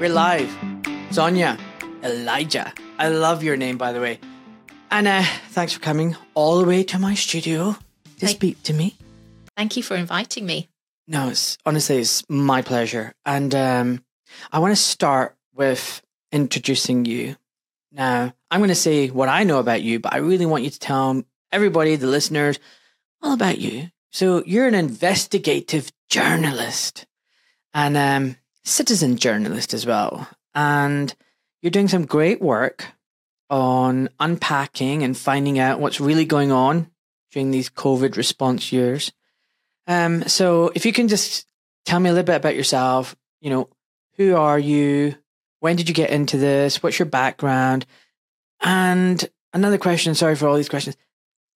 We're live. Sonia, Elijah. I love your name, by the way. Uh, thanks for coming all the way to my studio to Thank- speak to me. Thank you for inviting me. No, it's honestly it's my pleasure. And um, I want to start with introducing you. Now, I'm going to say what I know about you, but I really want you to tell everybody, the listeners, all about you. So, you're an investigative journalist and um, citizen journalist as well. And you're doing some great work on unpacking and finding out what's really going on during these COVID response years. Um, so if you can just tell me a little bit about yourself, you know, who are you? When did you get into this? What's your background? And another question, sorry for all these questions.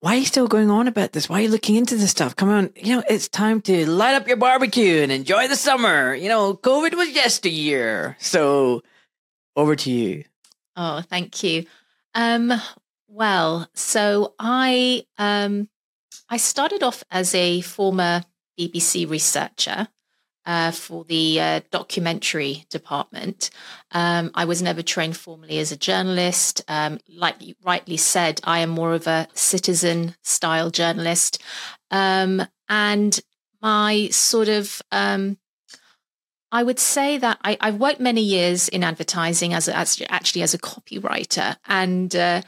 Why are you still going on about this? Why are you looking into this stuff? Come on, you know, it's time to light up your barbecue and enjoy the summer. You know, COVID was yesteryear. So over to you. Oh, thank you. Um, well, so I um, I started off as a former BBC researcher uh, for the uh, documentary department. Um, I was never trained formally as a journalist. Um, like you rightly said, I am more of a citizen style journalist. Um, and my sort of um, I would say that I, I've worked many years in advertising as, a, as actually as a copywriter, and uh,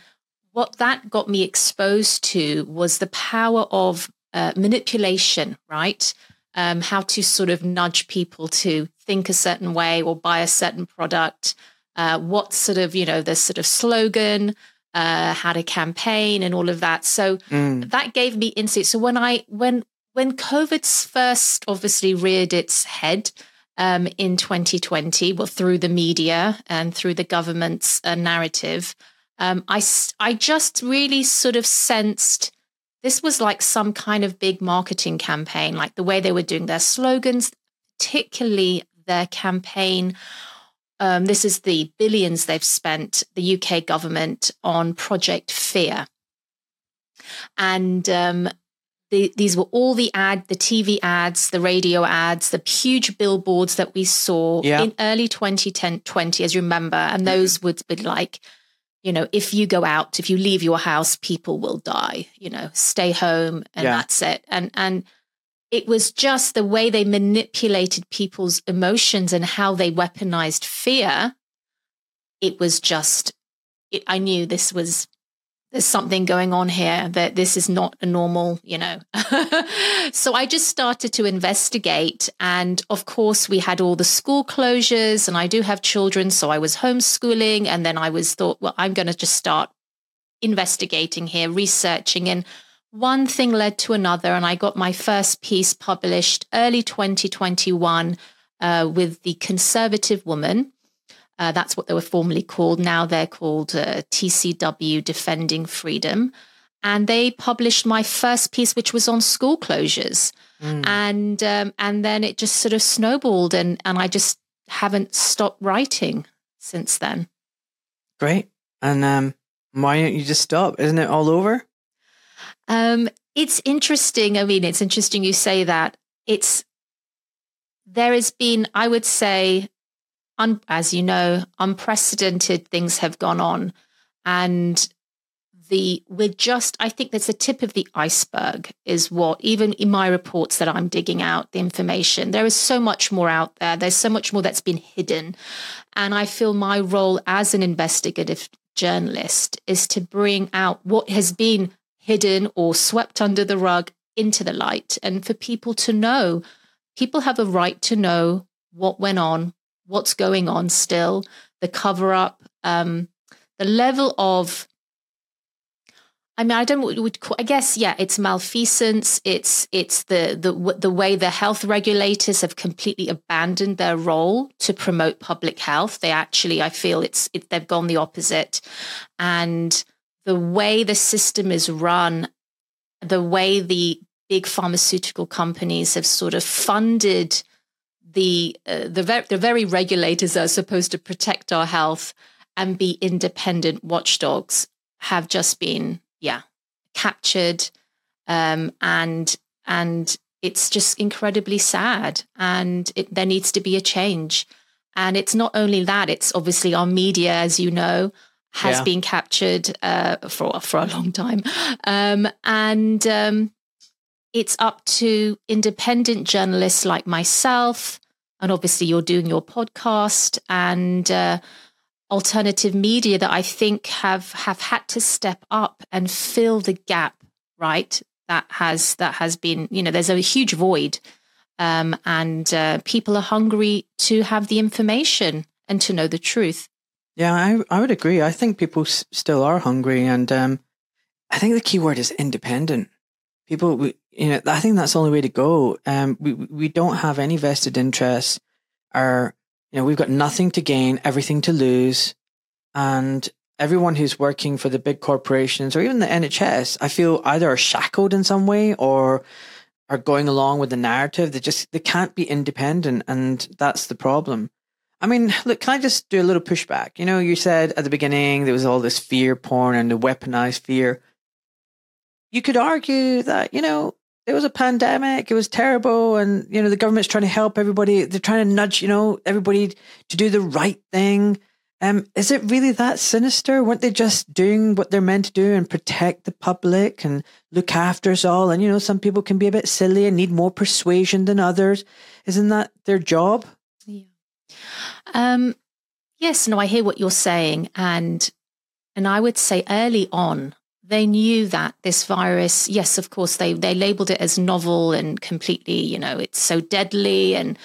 what that got me exposed to was the power of uh, manipulation, right? Um, how to sort of nudge people to think a certain way or buy a certain product. Uh, what sort of you know the sort of slogan, uh, how to campaign, and all of that. So Mm, that gave me insight. So when I when when COVID's first obviously reared its head um, in 2020, well through the media and through the government's uh, narrative, um, I I just really sort of sensed this was like some kind of big marketing campaign, like the way they were doing their slogans, particularly their campaign. Um, this is the billions they've spent, the UK government, on Project Fear. And um, the, these were all the ad, the TV ads, the radio ads, the huge billboards that we saw Yeah. in early 2010, 20, as you remember. And those would be like, you know, if you go out, if you leave your house, people will die. You know, stay home, and Yeah. that's it. And and it was just the way they manipulated people's emotions and how they weaponized fear. It was just, it, I knew this was there's something going on here that this is not a normal, you know. so I just started to investigate. And of course, we had all the school closures, and I do have children. So I was homeschooling. And then I was thought, well, I'm going to just start investigating here, researching. And one thing led to another. And I got my first piece published early 2021 uh, with The Conservative Woman. Uh, that's what they were formerly called. Now they're called uh, TCW Defending Freedom. And they published my first piece, which was on school closures. mm. And um, and then it just sort of snowballed, and and I just haven't stopped writing since then. Great. And um, why don't you just stop? Isn't it all over? Um, it's interesting. I mean, it's interesting you say that. It's there has been, I would say, un, as you know, unprecedented things have gone on, and the we're just. I think that's the tip of the iceberg. Is what even in my reports that I'm digging out the information. There is so much more out there. There's so much more that's been hidden, and I feel my role as an investigative journalist is to bring out what has been hidden or swept under the rug into the light and for people to know people have a right to know what went on what's going on still the cover up um the level of I mean, I don't would call. I guess, yeah, it's malfeasance. It's it's the the the way the health regulators have completely abandoned their role to promote public health. They actually, I feel, it's it, they've gone the opposite, and the way the system is run, the way the big pharmaceutical companies have sort of funded the uh, the ver- the very regulators that are supposed to protect our health and be independent watchdogs have just been yeah captured um, and and it's just incredibly sad and it, there needs to be a change And it's not only that, it's obviously our media, as you know, has Yeah. been captured uh, for for a long time, um, and um, it's up to independent journalists like myself, and obviously you're doing your podcast and uh, alternative media that I think have have had to step up and fill the gap. Right, that has that has been you know there's a huge void, um, and uh, people are hungry to have the information and to know the truth. Yeah, I I would agree. I think people s- still are hungry, and um, I think the key word is independent. People, you know, I think that's the only way to go. Um, we we don't have any vested interests. Our, you know, we've got nothing to gain, everything to lose, and everyone who's working for the big corporations or even the NHS, I feel either are shackled in some way or are going along with the narrative. They just they can't be independent, and that's the problem. I mean, look, can I just do a little pushback? You know, you said at the beginning there was all this fear porn and the weaponized fear. You could argue that, you know, there was a pandemic, it was terrible, and, you know, the government's trying to help everybody. They're trying to nudge, you know, everybody to do the right thing. Um, is it really that sinister? Weren't they just doing what they're meant to do and protect the public and look after us all? And, you know, some people can be a bit silly and need more persuasion than others. Isn't that their job? Yeah. Um, yes, no, I hear what you're saying, and and I would say early on they knew that this virus. Yes, of course they they labeled it as novel and completely, you know, it's so deadly, and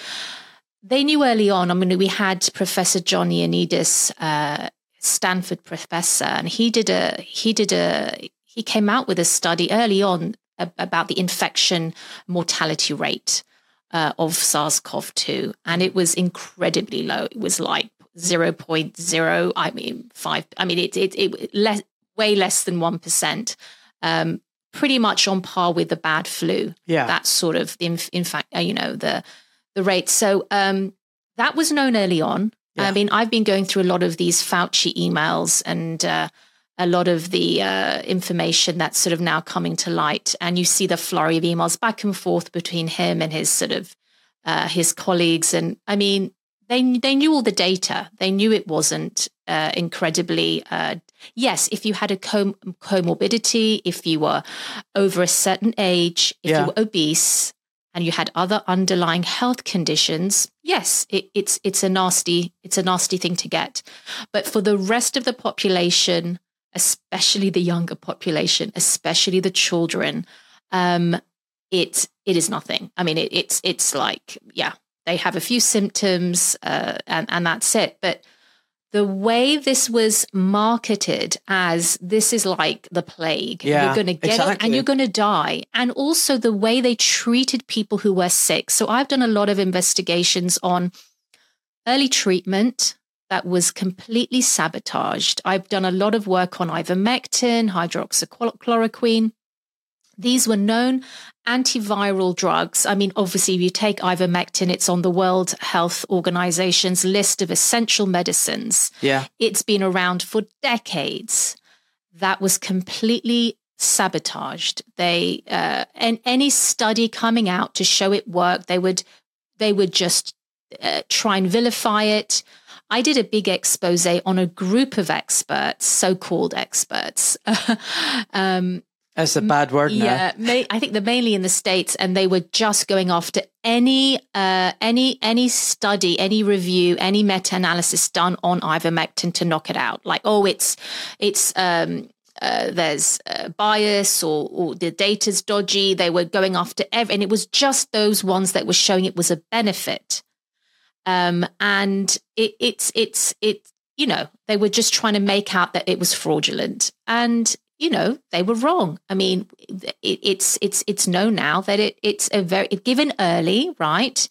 they knew early on. I mean, we had Professor John Ioannidis, uh, Stanford professor, and he did a he did a he came out with a study early on about the infection mortality rate uh, of SARS-CoV-2, and it was incredibly low. It was like 0.0. I mean, five. I mean, it it, it less, way less than one percent. Um, pretty much on par with the bad flu. Yeah. That's sort of in, in fact, uh, you know, the the rate. So um, that was known early on. Yeah. I mean, I've been going through a lot of these Fauci emails and. Uh, a lot of the uh, information that's sort of now coming to light, and you see the flurry of emails back and forth between him and his sort of uh, his colleagues. And I mean, they they knew all the data. They knew it wasn't uh, incredibly. Uh, yes, if you had a com- comorbidity, if you were over a certain age, if Yeah. you were obese, and you had other underlying health conditions, yes, it, it's it's a nasty it's a nasty thing to get. But for the rest of the population, especially the younger population, especially the children, um, it it is nothing. I mean, it, it's it's like yeah, they have a few symptoms uh, and and that's it. But the way this was marketed as this is like the plague, Yeah, you're going to get it and you're going to die, and also the way they treated people who were sick. So I've done a lot of investigations on early treatment that was completely sabotaged. I've done a lot of work on ivermectin, hydroxychloroquine. These were known antiviral drugs. I mean, obviously, if you take ivermectin, it's on the World Health Organization's list of essential medicines. Yeah. It's been around for decades. That was completely sabotaged. They uh, and any study coming out to show it worked, they would they would just uh, try and vilify it. I did a big expose on a group of experts, so-called experts. um, That's a bad word yeah, ma- I think they're mainly in the states, and they were just going after any uh, any any study, any review, any meta analysis done on ivermectin to knock it out. Like, oh, it's it's um, uh, there's uh, bias or, or the data's dodgy. They were going after every, and it was just those ones that were showing it was a benefit. Um, and it, it's it's it you know they were just trying to make out that it was fraudulent, and you know they were wrong. I mean, it, it's it's it's known now that it it's a very given early, right,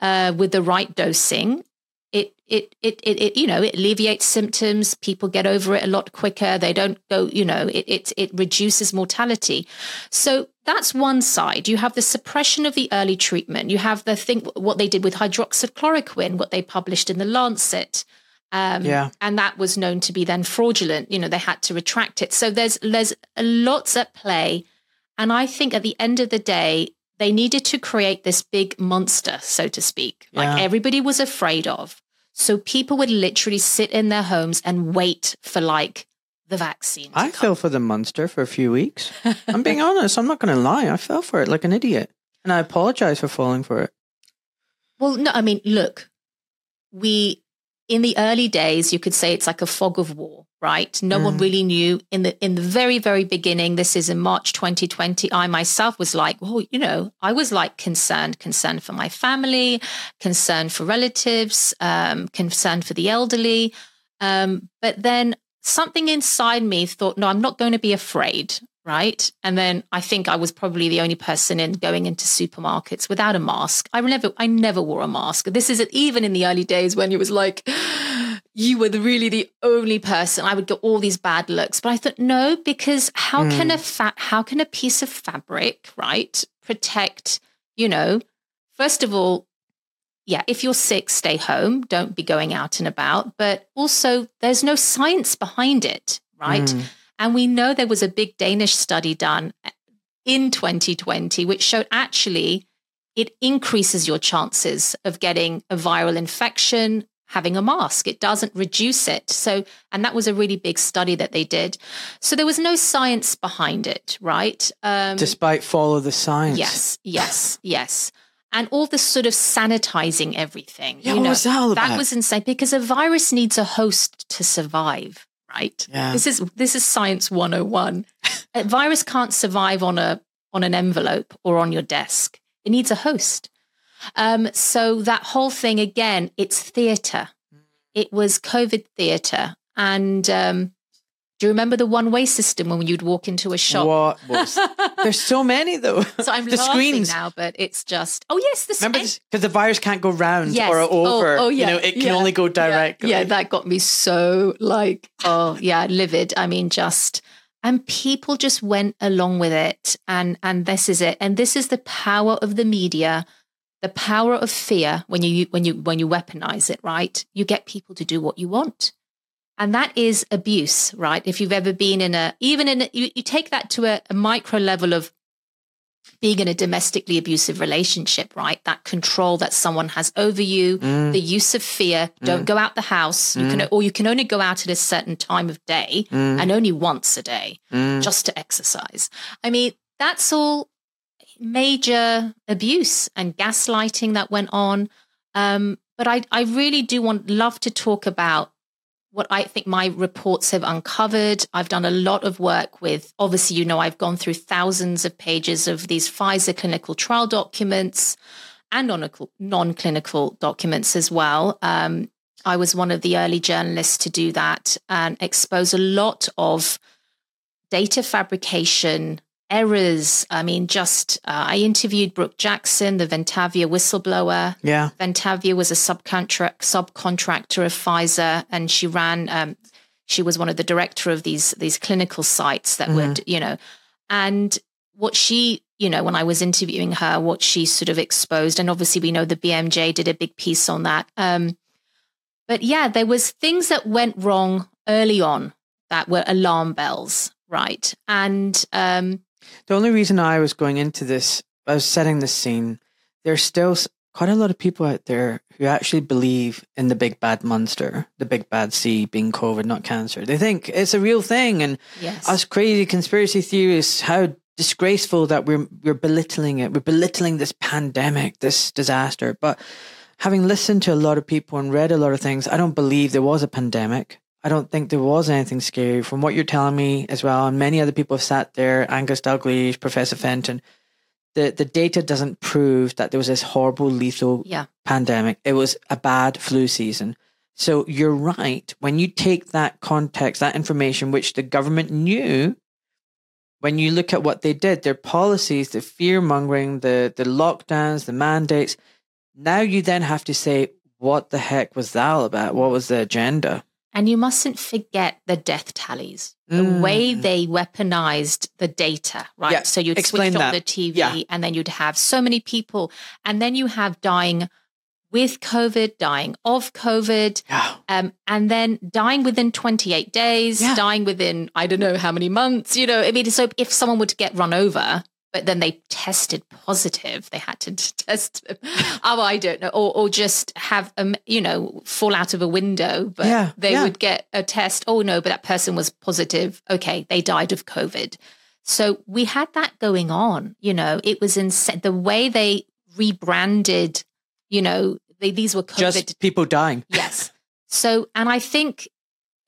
uh, with the right dosing. It, it it it it you know it alleviates symptoms. People get over it a lot quicker. They don't go. You know it it it reduces mortality. So that's one side. You have the suppression of the early treatment. You have the thing what they did with hydroxychloroquine, what they published in the Lancet. Um, Yeah. and that was known to be then fraudulent. You know, they had to retract it. So there's there's lots at play, and I think at the end of the day, they needed to create this big monster, so to speak, like everybody was afraid of. So people would literally sit in their homes and wait for like the vaccine. I come. fell for the monster for a few weeks. I'm being honest. I'm not going to lie. I fell for it like an idiot. And I apologize for falling for it. Well, no, I mean, look, we in the early days, you could say it's like a fog of war, right? No one Mm. really knew in the in the very very beginning. This is in March 2020. I myself was like, well, you know, I was like concerned, concerned for my family, concerned for relatives, um, concerned for the elderly. Um, but then something inside me thought, no, I'm not going to be afraid. Right. And then I think I was probably the only person in going into supermarkets without a mask. I never, I never wore a mask. This is even in the early days when it was like, you were the, really the only person. I would get all these bad looks, but I thought, no, because how can a fa- how can a piece of fabric, right, protect, you know, first of all, yeah, if you're sick, stay home. Don't be going out and about. But also, there's no science behind it, right? Mm. And we know there was a big Danish study done in 2020, which showed actually it increases your chances of getting a viral infection having a mask. It doesn't reduce it. So, and that was a really big study that they did. So there was no science behind it, right? Um, Despite follow the science. Yes, yes, yes. And all this sort of sanitizing everything. Yeah, you what know, was that all That was insane because a virus needs a host to survive, right? Yeah. This is this is science 101. a virus can't survive on a on an envelope or on your desk. It needs a host. Um, so that whole thing again, it's theater. It was COVID theater. And um, do you remember the one way system when you'd walk into a shop? What was? There's so many though. So I'm the laughing screens. now, but it's just oh yes, the Remember, because the virus can't go round Yes. or Oh, over. oh, yeah, You know, it can yeah, only go yeah, direct. Yeah, that got me so like oh yeah, livid. I mean, just and people just went along with it, and and this is it, and this is the power of the media, the power of fear. When you when you when you weaponize it, right, you get people to do what you want. And that is abuse, right? If you've ever been in a, even in, a, you, you take that to a, a micro level of being in a domestically abusive relationship, right? That control that someone has over you, Mm, the use of fear. Don't go out the house. You can, or you can only go out at a certain time of day mm, and only once a day, mm. just to exercise. I mean, that's all major abuse and gaslighting that went on. Um, but I, I really do want love to talk about what I think my reports have uncovered. I've done a lot of work with, obviously, you know, I've gone through thousands of pages of these Pfizer clinical trial documents and non clinical documents as well. Um, I was one of the early journalists to do that and expose a lot of data fabrication errors. I mean, just uh, I interviewed Brook Jackson, the Ventavia whistleblower. Yeah. Ventavia was a subcontract subcontractor of Pfizer, and she ran. Um, she was one of the director of these these clinical sites that would, you know, and what she, you know, when I was interviewing her, what she sort of exposed, and obviously we know the BMJ did a big piece on that. Um, but yeah, there was things that went wrong early on that were alarm bells, right? And um, The only reason I was going into this, I was setting this scene. There's still quite a lot of people out there who actually believe in the big bad monster, the big bad C being COVID, not cancer. They think it's a real thing, and yes, us crazy conspiracy theorists, how disgraceful that we're we're belittling it. We're belittling this pandemic, this disaster. But having listened to a lot of people and read a lot of things, I don't believe there was a pandemic. I don't think there was anything scary from what you're telling me as well. And many other people have sat there, Angus Dalglish, Professor Fenton. The the data doesn't prove that there was this horrible, lethal yeah, pandemic. It was a bad flu season. So you're right. When you take that context, that information, which the government knew, when you look at what they did, their policies, the fear mongering, the, the lockdowns, the mandates, now you then have to say, what the heck was that all about? What was the agenda? And you mustn't forget the death tallies. The Mm. way they weaponized the data, right? Yeah, So you'd explain switch on the TV, Yeah. and then you'd have so many people, and then you have dying with COVID, dying of COVID, Yeah. um, and then dying within 28 days, Yeah. dying within I don't know how many months. You know, I mean, so if someone were to get run over, but then they tested positive. They had to test them. oh, I don't know, or or just have um, you know, fall out of a window. But Yeah, they yeah. would get a test. Oh no, but that person was positive. Okay, they died of COVID. So we had that going on. You know, it was insane. The way they rebranded. You know, they, these were COVID Just people dying. Yes. So, and I think,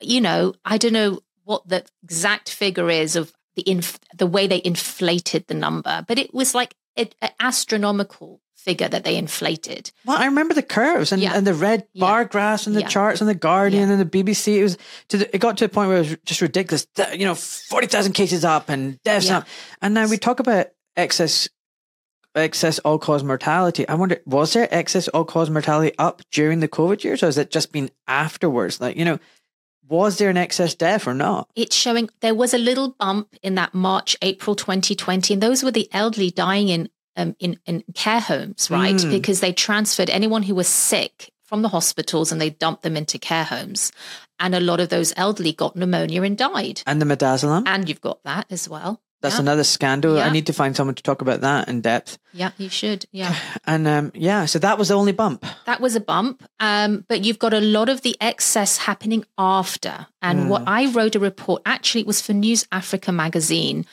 you know, I don't know what the exact figure is of the inf- the way they inflated the number, but it was like an astronomical figure that they inflated. Well, I remember the curves and, Yeah. and the red Yeah. bar graphs and the Yeah. charts and the Guardian and the BBC. It was to the, it got to a point where it was just ridiculous. You know, forty thousand cases up and deaths Yeah. up. And now we talk about excess excess all cause mortality. I wonder, was there excess all cause mortality up during the COVID years, or has it just been afterwards? Like, you know, was there an excess death or not? It's showing there was a little bump in that March, April 2020, and those were the elderly dying in um, in, in care homes, right? Mm. Because they transferred anyone who was sick from the hospitals and they dumped them into care homes. And a lot of those elderly got pneumonia and died. And the midazolam? And you've got that as well. That's yeah. another scandal. I need to find someone to talk about that in depth. Yeah, you should. Yeah. And um, yeah, so that was the only bump. That was a bump. Um, but you've got a lot of the excess happening after. And what I wrote a report, actually, it was for News Africa magazine,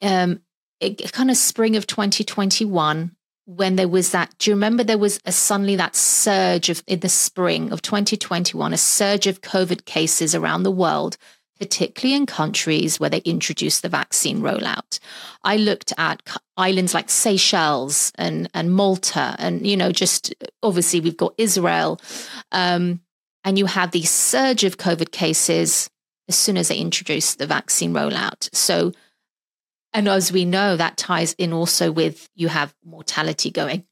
um, it, kind of spring of 2021, when there was that. Do you remember there was a suddenly that surge of in the spring of 2021, a surge of COVID cases around the world? Particularly in countries where they introduced the vaccine rollout. I looked at islands like Seychelles and, and Malta, and, you know, just obviously we've got Israel. Um, and you have the surge of COVID cases as soon as they introduced the vaccine rollout. So, and as we know, that ties in also with you have mortality going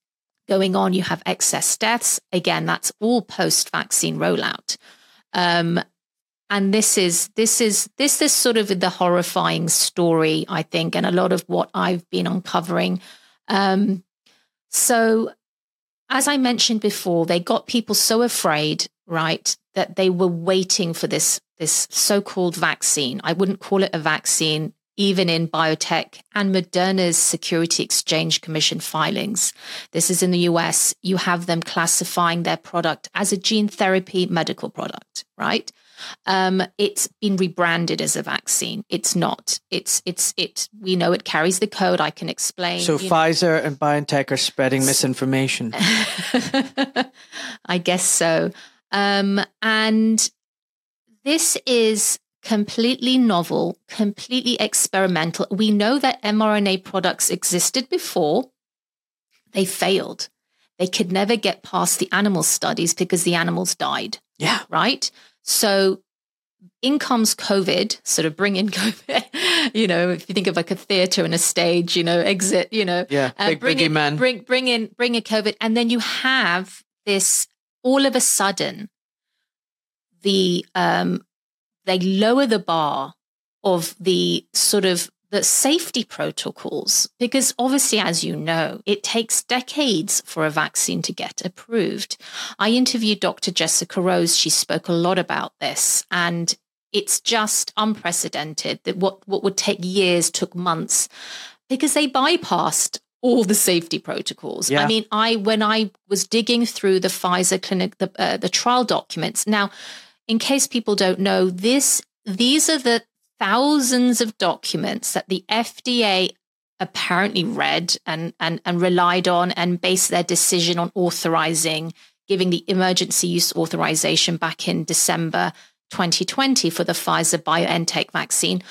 going on. You have excess deaths. Again, that's all post vaccine rollout. Um, and this is this is this is sort of the horrifying story i think and a lot of what i've been uncovering um, so as i mentioned before they got people so afraid right that they were waiting for this this so-called vaccine i wouldn't call it a vaccine even in BioNTech and Moderna's Security Exchange Commission filings. This is in the US. You have them classifying their product as a gene therapy medical product, right? Um, it's been rebranded as a vaccine. It's not. It's it's it. We know it carries the code. I can explain. So Pfizer and BioNTech are spreading misinformation. I guess so. Um, and this is completely novel, completely experimental. We know that mRNA products existed before, they failed. They could never get past the animal studies because the animals died, Yeah. right? So in comes COVID, sort of bring in COVID. you know, if you think of like a theater and a stage, you know, exit, you know, Yeah. uh, Big bring biggie in, man. Bring bring in bring a COVID, and then you have this all of a sudden. The um, they lower the bar of the sort of the safety protocols because obviously as you know it takes decades for a vaccine to get approved i interviewed dr jessica rose she spoke a lot about this and it's just unprecedented that what, what would take years took months because they bypassed all the safety protocols. Yeah. I mean, I when I was digging through the Pfizer clinic, the uh, the trial documents. Now, in case people don't know, this these are the thousands of documents that the FDA apparently read and and and relied on and based their decision on authorizing, giving the emergency use authorization back in December 2020 for the Pfizer BioNTech vaccine.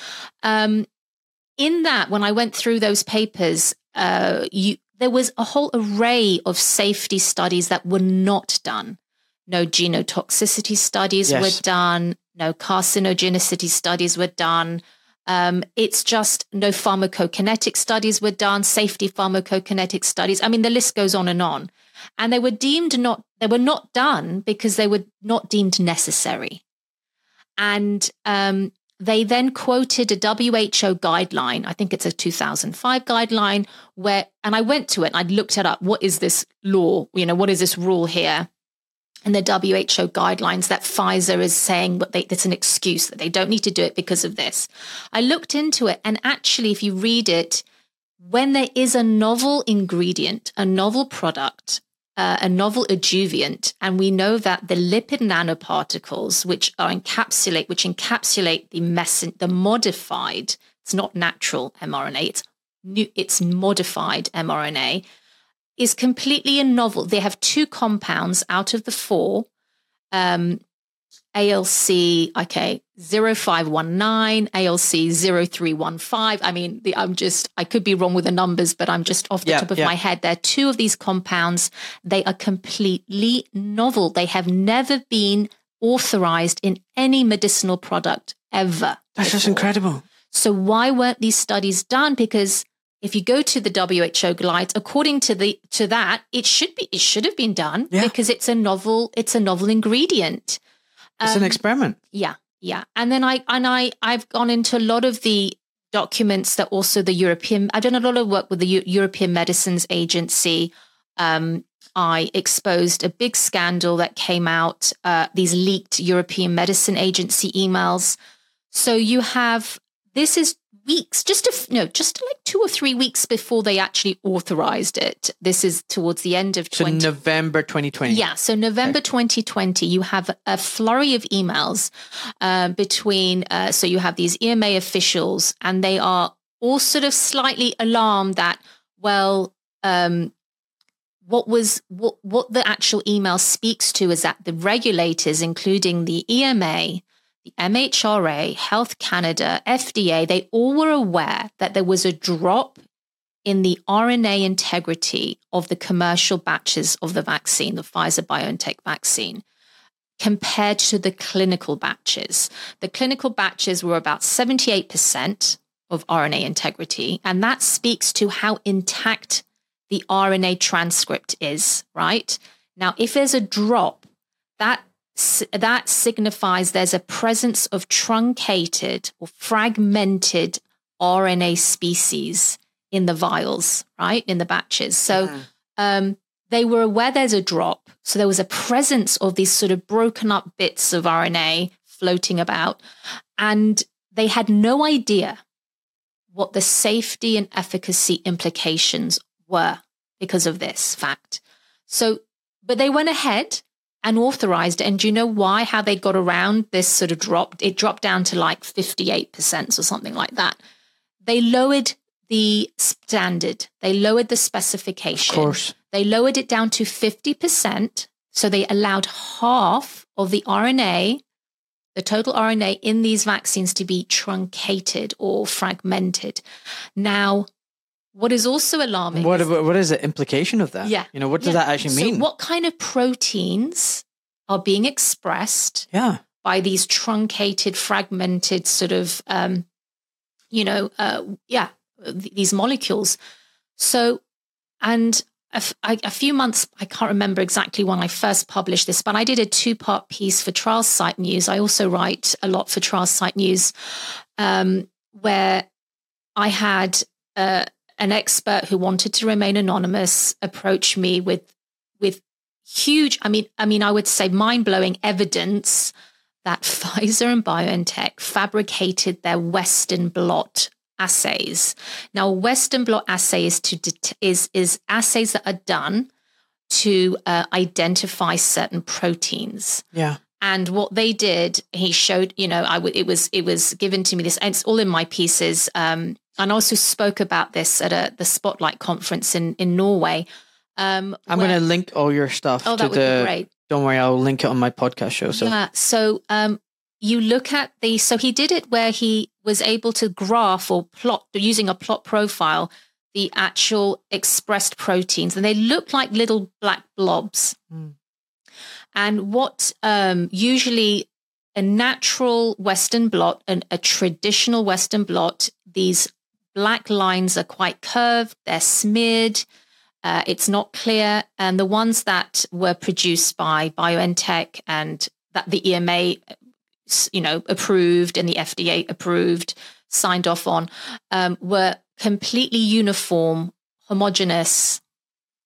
Um, in that, when I went through those papers, uh, you, there was a whole array of safety studies that were not done. No genotoxicity studies Yes. were done. No carcinogenicity studies were done. Um, it's just no pharmacokinetic studies were done, safety pharmacokinetic studies. I mean, the list goes on and on. And they were deemed not, they were not done because they were not deemed necessary. And um, they then quoted a WHO guideline. I think it's a 2005 guideline where, and I went to it and I looked it up. What is this law? You know, what is this rule here? And the WHO guidelines that Pfizer is saying that they, it's an excuse that they don't need to do it because of this. I looked into it, and actually, if you read it, when there is a novel ingredient, a novel product, uh, a novel adjuvant, and we know that the lipid nanoparticles, which are encapsulate, which encapsulate the mess, the modified, it's not natural mRNA, it's new, it's modified mRNA, is completely a novel. They have two compounds out of the four. Um, ALC, okay, 0519, ALC 0315. I mean, the, I'm just, I could be wrong with the numbers, but I'm just off the yeah, top of yeah. my head. There are two of these compounds. They are completely novel. They have never been authorized in any medicinal product ever. That's just incredible. So why weren't these studies done? Because if you go to the WHO guidelines, according to the to that, it should be it should have been done yeah. because it's a novel it's a novel ingredient. It's um, an experiment. Yeah, yeah. And then I and I I've gone into a lot of the documents that also the European. I've done a lot of work with the U- European Medicines Agency. Um, I exposed a big scandal that came out. Uh, these leaked European Medicine Agency emails. So you have this is weeks, just a, no, just like two or three weeks before they actually authorized it. This is towards the end of 20. So November 2020. Yeah. So November okay. 2020, you have a flurry of emails uh, between, uh, so you have these EMA officials and they are all sort of slightly alarmed that, well, um, what was what what the actual email speaks to is that the regulators, including the EMA, MHRA, Health Canada, FDA, they all were aware that there was a drop in the RNA integrity of the commercial batches of the vaccine, the Pfizer BioNTech vaccine, compared to the clinical batches. The clinical batches were about 78% of RNA integrity, and that speaks to how intact the RNA transcript is, right? Now, if there's a drop, that that signifies there's a presence of truncated or fragmented RNA species in the vials, right? In the batches. So mm-hmm. um, they were aware there's a drop. So there was a presence of these sort of broken up bits of RNA floating about. And they had no idea what the safety and efficacy implications were because of this fact. So, but they went ahead unauthorized. And do you know why? How they got around this sort of dropped? It dropped down to like 58% or something like that. They lowered the standard, they lowered the specification. Of course. They lowered it down to 50%. So they allowed half of the RNA, the total RNA in these vaccines to be truncated or fragmented. Now, what is also alarming. What, is, what is the implication of that? Yeah. You know, what does yeah. that actually mean? So what kind of proteins are being expressed yeah. by these truncated, fragmented sort of, um, you know, uh, yeah, th- these molecules. So, and a, f- a few months, I can't remember exactly when I first published this, but I did a two part piece for Trial Site News. I also write a lot for Trial Site News, um, where I had uh, an expert who wanted to remain anonymous approached me with with huge i mean i mean i would say mind-blowing evidence that Pfizer and BioNTech fabricated their western blot assays. Now, western blot assay is to det- is is assays that are done to uh, identify certain proteins. Yeah. And what they did, he showed. You know, I w- it was it was given to me. This and it's all in my pieces. Um, and I also spoke about this at a, the Spotlight conference in, in Norway. Um, I'm going to link all your stuff. Oh, that would the, be great. Don't worry, I'll link it on my podcast show. So yeah, so um, you look at the so he did it where he was able to graph or plot using a plot profile the actual expressed proteins, and they look like little black blobs. Mm. And what um, usually a natural Western blot and a traditional Western blot, these black lines are quite curved, they're smeared, uh, it's not clear. And the ones that were produced by BioNTech and that the EMA, you know, approved and the FDA approved, signed off on, um, were completely uniform, homogeneous,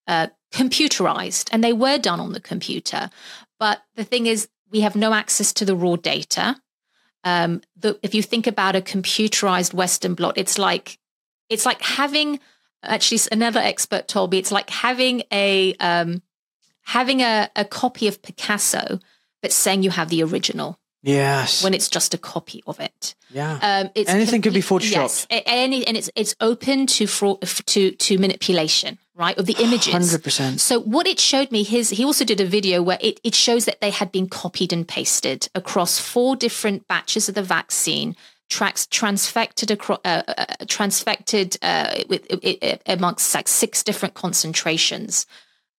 uh, computerized, and they were done on the computer. But the thing is, we have no access to the raw data. Um, the, if you think about a computerized Western blot, it's like it's like having actually another expert told me it's like having a um, having a, a copy of Picasso, but saying you have the original Yes. when it's just a copy of it. yeah. Um, it's Anything could be photoshopped. Yes, any, and it's it's open to fraud, to to manipulation, right, of the images. Hundred percent. So what it showed me, his he also did a video where it, it shows that they had been copied and pasted across four different batches of the vaccine, tracks transfected across uh, uh, uh, transfected uh, with it, it, amongst like six different concentrations.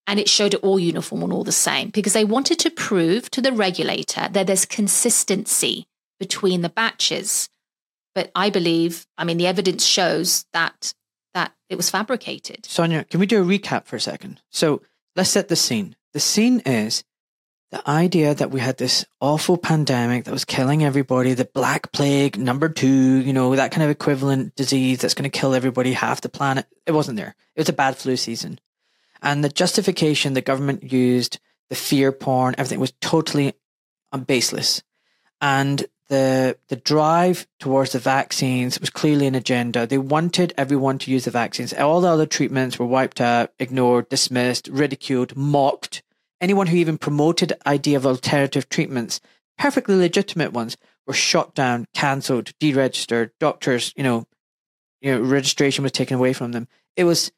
And it showed it all uniform and all the same because they wanted to prove to the regulator that there's consistency between the batches. But I believe, I mean, the evidence shows that it was fabricated. Sonia, can we do a recap for a second? So let's set the scene. The scene is the idea that we had this awful pandemic that was killing everybody, the Black Plague, number two, you know, that kind of equivalent disease that's going to kill everybody, half the planet. It wasn't there. It was a bad flu season. And the justification the government used, the fear porn, everything was totally um, baseless. And the the drive towards the vaccines was clearly an agenda. They wanted everyone to use the vaccines. All the other treatments were wiped out, ignored, dismissed, ridiculed, mocked. Anyone who even promoted idea of alternative treatments, perfectly legitimate ones, were shot down, cancelled, deregistered. Doctors, you know, you know, registration was taken away from them. It was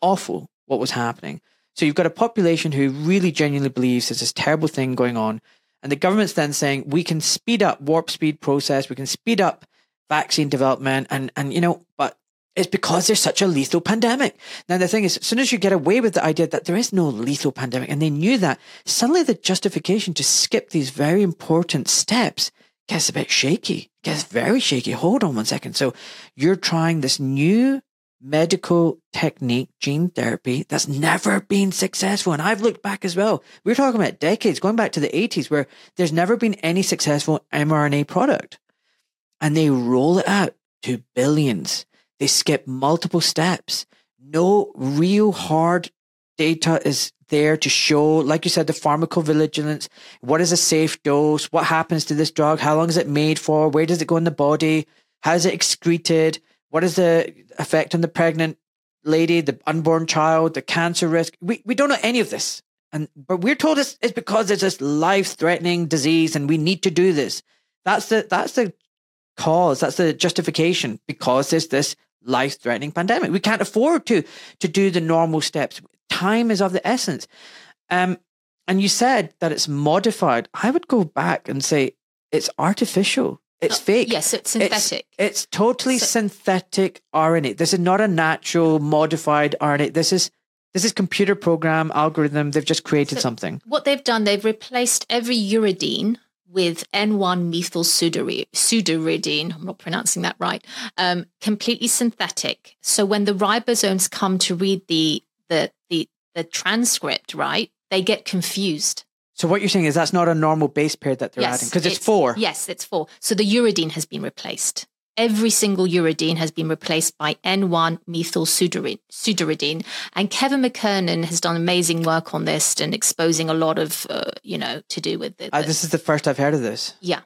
awful what was happening. So you've got a population who really genuinely believes there's this terrible thing going on. And the government's then saying we can speed up warp speed process, we can speed up vaccine development, and and you know, but it's because there's such a lethal pandemic. Now the thing is, as soon as you get away with the idea that there is no lethal pandemic, and they knew that, suddenly the justification to skip these very important steps gets a bit shaky. Gets very shaky. Hold on one second. So you're trying this new medical technique, gene therapy, that's never been successful. And I've looked back as well. We're talking about decades, going back to the 80s, where there's never been any successful mRNA product. And they roll it out to billions. They skip multiple steps. No real hard data is there to show, like you said, the pharmacovigilance. What is a safe dose? What happens to this drug? How long is it made for? Where does it go in the body? How is it excreted? What is the effect on the pregnant lady, the unborn child, the cancer risk? We, we don't know any of this. And, but we're told it's, it's because there's this life threatening disease and we need to do this. That's the, that's the cause. That's the justification because there's this life threatening pandemic. We can't afford to, to do the normal steps. Time is of the essence. Um, and you said that it's modified. I would go back and say it's artificial. It's fake. Yes, it's synthetic. It's totally So- synthetic RNA. This is not a natural modified RNA. This is this is computer program algorithm. They've just created So- something. what they've done, they've replaced every uridine with N1 methyl pseudori- pseudoridine. I'm not pronouncing that right. Um, completely synthetic. So when the ribosomes come to read the the the the transcript, right, they get confused. So what you're saying is that's not a normal base pair that they're adding because it's, four. Yes, it's four. So the uridine has been replaced. Every single uridine has been replaced by N1 methyl pseudoridine. And Kevin McKernan has done amazing work on this and exposing a lot of, uh, you know, to do with it. Uh, this is the first I've heard of this. yeah.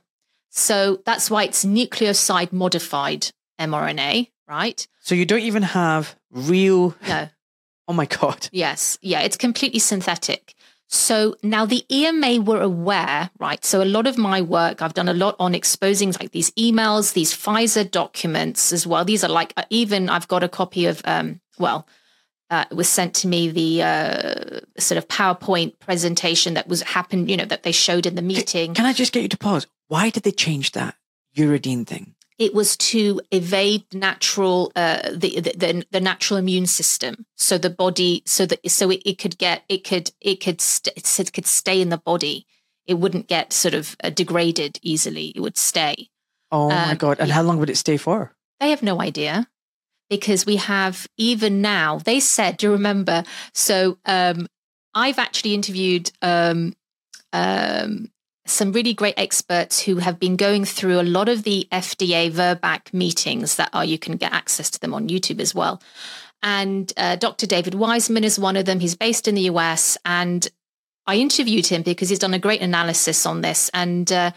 So that's why it's nucleoside modified mRNA, right? So you don't even have real. No. Oh my god. Yes. Yeah. It's completely synthetic. So now the EMA were aware, right? So a lot of my work, I've done a lot on exposing like these emails, these Pfizer documents as well. These are like, uh, even I've got a copy of, um, well, uh, it was sent to me the uh, sort of PowerPoint presentation that was happened, you know, that they showed in the meeting. Can I just get you to pause? Why did they change that uridine thing? It was to evade natural uh, the, the the natural immune system so the body so that so it, it could get it could it could st- it could stay in the body it wouldn't get sort of uh, degraded easily it would stay Oh my Um, god! And yeah. how long would it stay for? they have no idea because we have even now they said do you remember so um i've actually interviewed um um some really great experts who have been going through a lot of the FDA VRBPAC meetings that are you can get access to them on YouTube as well. And uh, Dr. David Wiseman is one of them. He's based in the US, and I interviewed him because he's done a great analysis on this. And uh,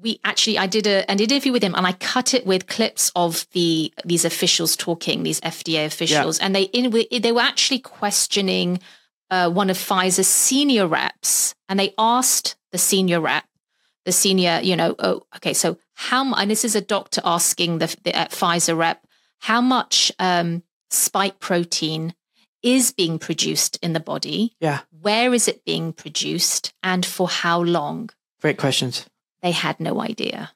we actually I did a an interview with him and I cut it with clips of the these officials talking, these FDA officials, yeah. and they in they were actually questioning uh, one of Pfizer's senior reps, and they asked the senior rep, the senior, you know, oh, okay, so how and this is a doctor asking the, the uh, Pfizer rep how much um, spike protein is being produced in the body. Yeah. Where is it being produced and for how long? Great questions. They had no idea.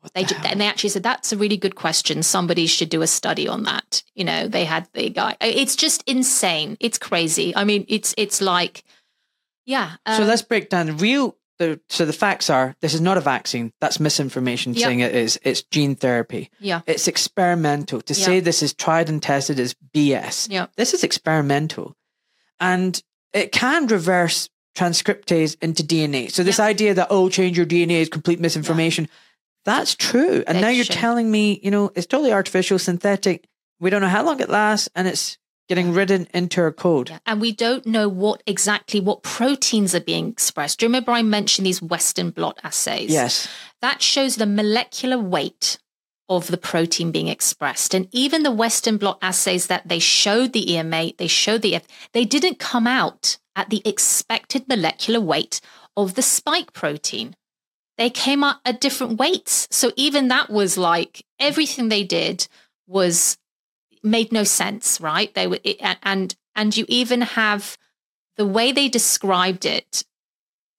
What they the and they actually said that's a really good question. Somebody should do a study on that. You know, they had the guy. It's just insane. It's crazy. I mean, it's it's like, yeah. Um, so let's break down the real. The, so the facts are this is not a vaccine. That's misinformation yep. saying it is. It's gene therapy. Yeah. It's experimental. To yep. say this is tried and tested is BS. Yeah. This is experimental, and it can reverse transcriptase into DNA. So this yep. idea that oh, change your DNA is complete misinformation. That's true. And now you're telling me, you know, it's totally artificial, synthetic. We don't know how long it lasts and it's getting written into our code. Yeah. And we don't know what exactly what proteins are being expressed. Do you remember I mentioned these Western blot assays? Yes. That shows the molecular weight of the protein being expressed. And even the Western blot assays that they showed the EMA, they showed the F, they didn't come out at the expected molecular weight of the spike protein they came up at different weights. So even that was like everything they did was made no sense, right? They were and and you even have the way they described it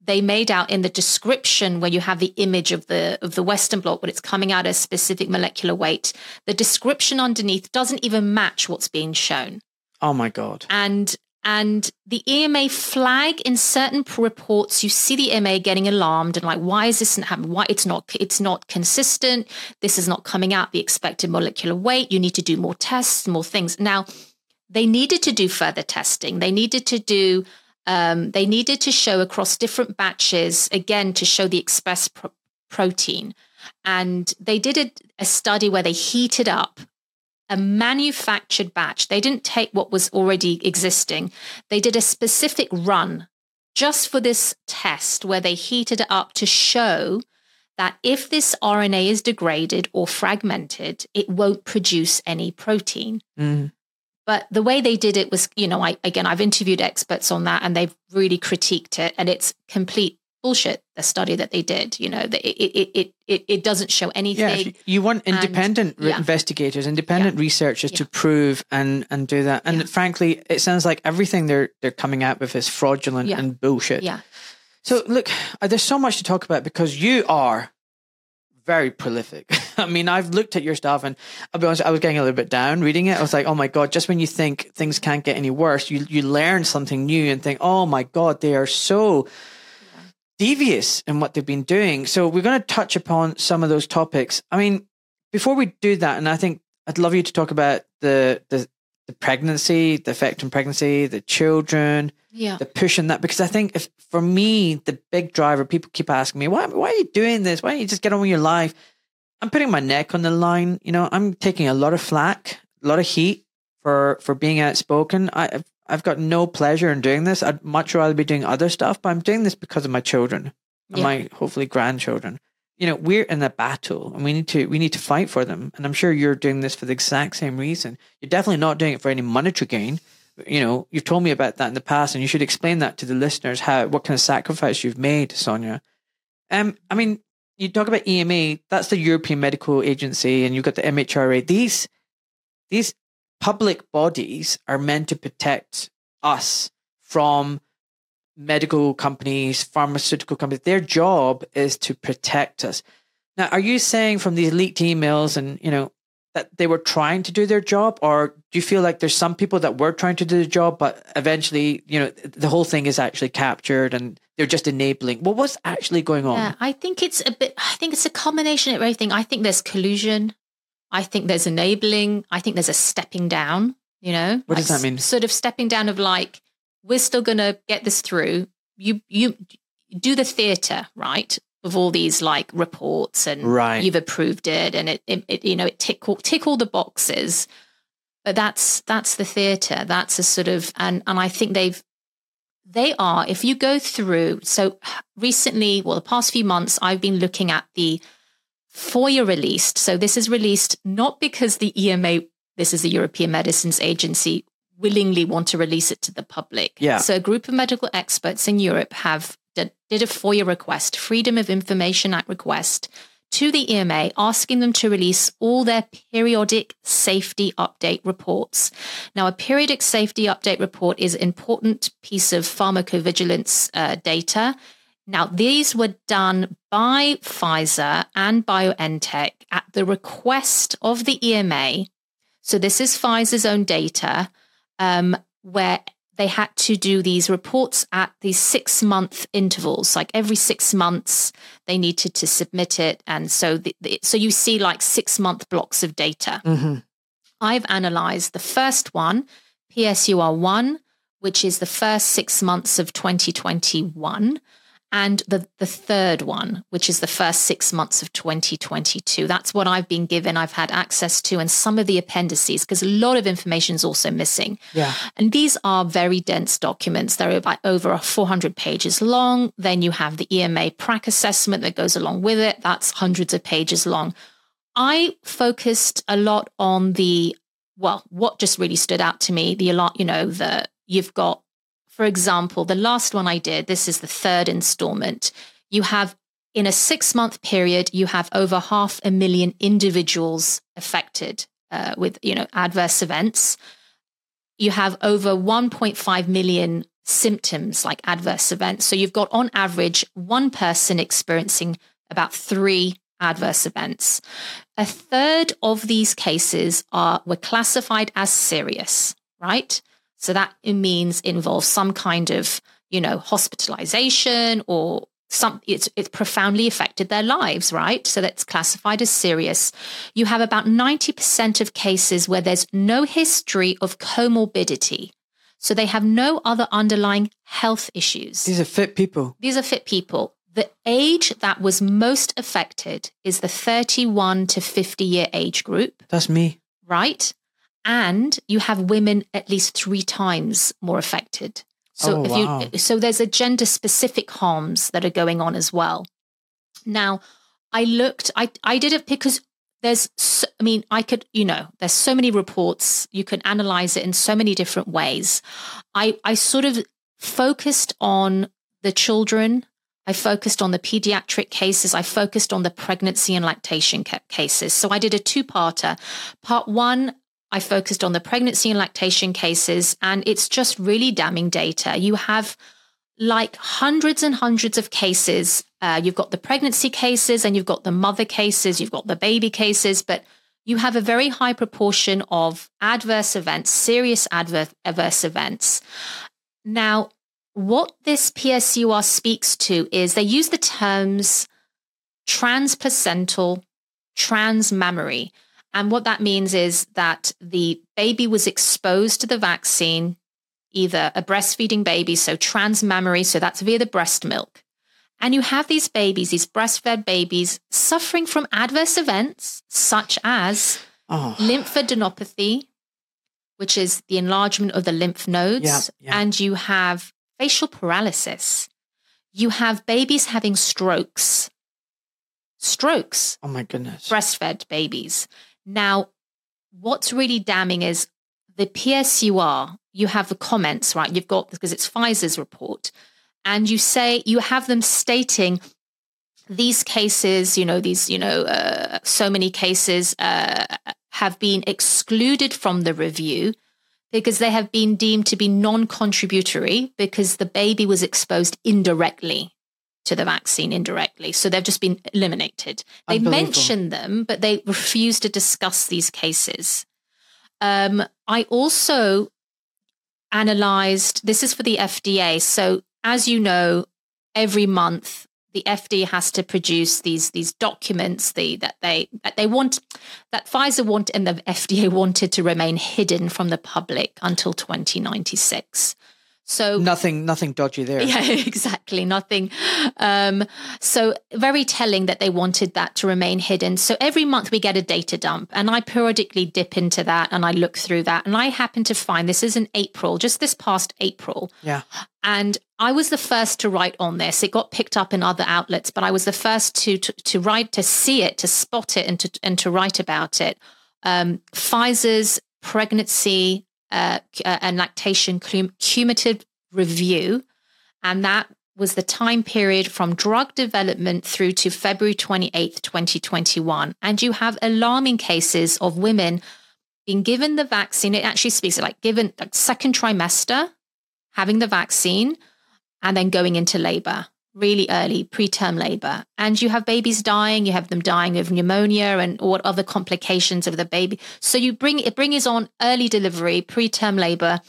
they made out in the description where you have the image of the of the western blot but it's coming out a specific molecular weight the description underneath doesn't even match what's being shown oh my god and and the EMA flag in certain reports, you see the EMA getting alarmed and like, why is this not happening? Why it's not it's not consistent. This is not coming out the expected molecular weight. You need to do more tests, more things. Now, they needed to do further testing. They needed to do um, they needed to show across different batches again to show the express pro- protein. And they did a, a study where they heated up a manufactured batch. They didn't take what was already existing. They did a specific run just for this test where they heated it up to show that if this RNA is degraded or fragmented, it won't produce any protein. Mm. But the way they did it was, you know, I again I've interviewed experts on that and they've really critiqued it and it's complete bullshit the study that they did you know it it it it, it doesn't show anything yeah, you want independent and, yeah. investigators independent yeah. researchers yeah. to prove and and do that and frankly it sounds like everything they're they're coming out with is fraudulent and bullshit yeah so look uh, there's so much to talk about because you are very prolific. I mean, I've looked at your stuff and I'll be honest, I was getting a little bit down reading it. I was like, oh my God, just when you think things can't get any worse, you, you learn something new and think, oh my God, they are so devious in what they've been doing. So we're going to touch upon some of those topics. I mean, before we do that, and I think I'd love you to talk about the the, the pregnancy, the effect on pregnancy, the children, yeah, the pushing that because I think if for me the big driver, people keep asking me why why are you doing this? Why don't you just get on with your life? I'm putting my neck on the line. You know, I'm taking a lot of flack, a lot of heat for for being outspoken. I I've got no pleasure in doing this. I'd much rather be doing other stuff, but I'm doing this because of my children and yeah. my hopefully grandchildren. You know, we're in a battle and we need to we need to fight for them. And I'm sure you're doing this for the exact same reason. You're definitely not doing it for any monetary gain. You know, you've told me about that in the past, and you should explain that to the listeners how what kind of sacrifice you've made, Sonia. Um, I mean, you talk about EMA, that's the European Medical Agency, and you've got the MHRA. These these public bodies are meant to protect us from medical companies, pharmaceutical companies. Their job is to protect us. Now, are you saying from these leaked emails and, you know, that they were trying to do their job? Or do you feel like there's some people that were trying to do the job but eventually you know the whole thing is actually captured and they're just enabling? What was actually going on? Yeah i think it's a bit i think it's a combination of everything. I think there's collusion I think there's enabling. I think there's a stepping down, you know? What like does that mean? Sort of stepping down of like, we're still going to get this through. You, you do the theater, right? Of all these like reports and right. you've approved it and it, it, it you know, it tick all, tick all the boxes. But that's, that's the theater. That's a sort of, and, and I think they've, they are, if you go through, so recently, well, the past few months, I've been looking at the FOIA released. So this is released not because the EMA, this is the European Medicines Agency, willingly want to release it to the public. Yeah. So a group of medical experts in Europe have did, did a FOIA request, Freedom of Information Act request, to the EMA asking them to release all their periodic safety update reports. Now, a periodic safety update report is an important piece of pharmacovigilance uh, data. Now, these were done by Pfizer and BioNTech at the request of the EMA. So, this is Pfizer's own data, um, where they had to do these reports at these six month intervals like every six months they needed to submit it and so the, the, so you see like six month blocks of data Mm-hmm. i've analyzed the first one psur1 which is the first six months of 2021 and the, the third one, which is the first six months of 2022. That's what I've been given, I've had access to, and some of the appendices, because a lot of information is also missing. Yeah. And these are very dense documents. They're about over 400 pages long. Then you have the EMA PRAC assessment that goes along with it. That's hundreds of pages long. I focused a lot on the, well, what just really stood out to me, the, a lot, you know, the, you've got for example, the last one I did, this is the third installment. You have, in a six month period, you have over half a million individuals affected uh, with, you know, adverse events. You have over 1.5 million symptoms like adverse events. So you've got, on average, one person experiencing about three adverse events. A third of these cases are were classified as serious, right? So that means involves some kind of, you know, hospitalization or some it's it's profoundly affected their lives, right? So that's classified as serious. You have about 90% of cases where there's no history of comorbidity. So they have no other underlying health issues. These are fit people. These are fit people. The age that was most affected is the 31 to 50 year age group, That's me. right? And you have women at least three times more affected. So Oh, if wow. you so there's a gender specific harms that are going on as well. Now, I looked I I did it because there's so, I mean I could you know there's so many reports you can analyze it in so many different ways. I I sort of focused on the children I focused on the pediatric cases. I focused on the pregnancy and lactation ca- cases. So I did a two parter. Part one, I focused on the pregnancy and lactation cases, and it's just really damning data. You have like hundreds and hundreds of cases. Uh, you've got the pregnancy cases and you've got the mother cases, you've got the baby cases, but you have a very high proportion of adverse events, serious adverse, adverse events. Now, what this PSUR speaks to is they use the terms transplacental, transmammary. And what that means is that the baby was exposed to the vaccine, either a breastfeeding baby, so transmammary, so that's via the breast milk. And you have these babies, these breastfed babies, suffering from adverse events such as Oh. lymphadenopathy, which is the enlargement of the lymph nodes, Yeah, yeah. and you have facial paralysis. You have babies having strokes. Strokes, Oh my goodness. breastfed babies. Now, what's really damning is the PSUR, you have the comments, right? You've got, because it's Pfizer's report, and you say, you have them stating these cases, you know, these, you know, uh, so many cases uh, have been excluded from the review because they have been deemed to be non contributory because the baby was exposed indirectly to the vaccine indirectly. So they've just been eliminated. They mention them, but they refuse to discuss these cases. Um, I also analyzed this is for the FDA. So, as you know, every month the FDA has to produce these these documents the, that they that they want that Pfizer want and the FDA wanted to remain hidden from the public until 2096. So nothing, nothing dodgy there. Yeah, exactly. Nothing. Um, so very telling that they wanted that to remain hidden. So every month we get a data dump, and I periodically dip into that and I look through that, and I happen to find this is in April, just this past April. Yeah. And I was the first to write on this. It got picked up in other outlets, but I was the first to to, to write, to see it, to spot it, and to and to write about it. Um, Pfizer's pregnancy uh, uh, and lactation cum- cumulative review. And that was the time period from drug development through to February 28th, 2021. And you have alarming cases of women being given the vaccine. It actually speaks like given like second trimester, having the vaccine, and then going into labor really early preterm labor. And you have babies dying you have them dying of pneumonia and what other complications of the baby. So you bring it brings on early delivery preterm labor.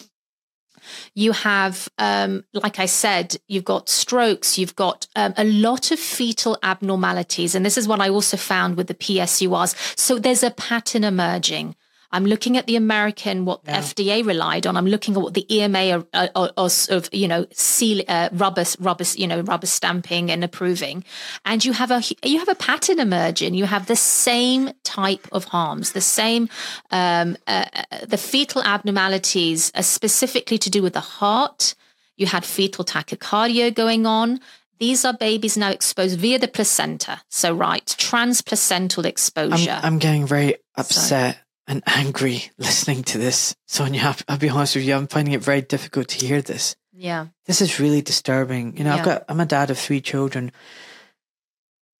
You have um, like i said you've got strokes you've got um, a lot of fetal abnormalities. And this is what i also found with the psurs so there's a pattern emerging I'm looking at the American, what yeah. FDA relied on. I'm looking at what the EMA are, are, are of, you know, seal, uh, rubber, rubber, you know, rubber stamping and approving. And you have a, you have a pattern emerging. You have the same type of harms, the same, um, uh, uh the fetal abnormalities are specifically to do with the heart. You had fetal tachycardia going on. These are babies now exposed via the placenta. So, right, transplacental exposure. I'm, I'm getting very upset and angry listening to this. Sonia, I'll be honest with you, I'm finding it very difficult to hear this. Yeah. This is really disturbing. You know, yeah. I've got, I'm a dad of three children.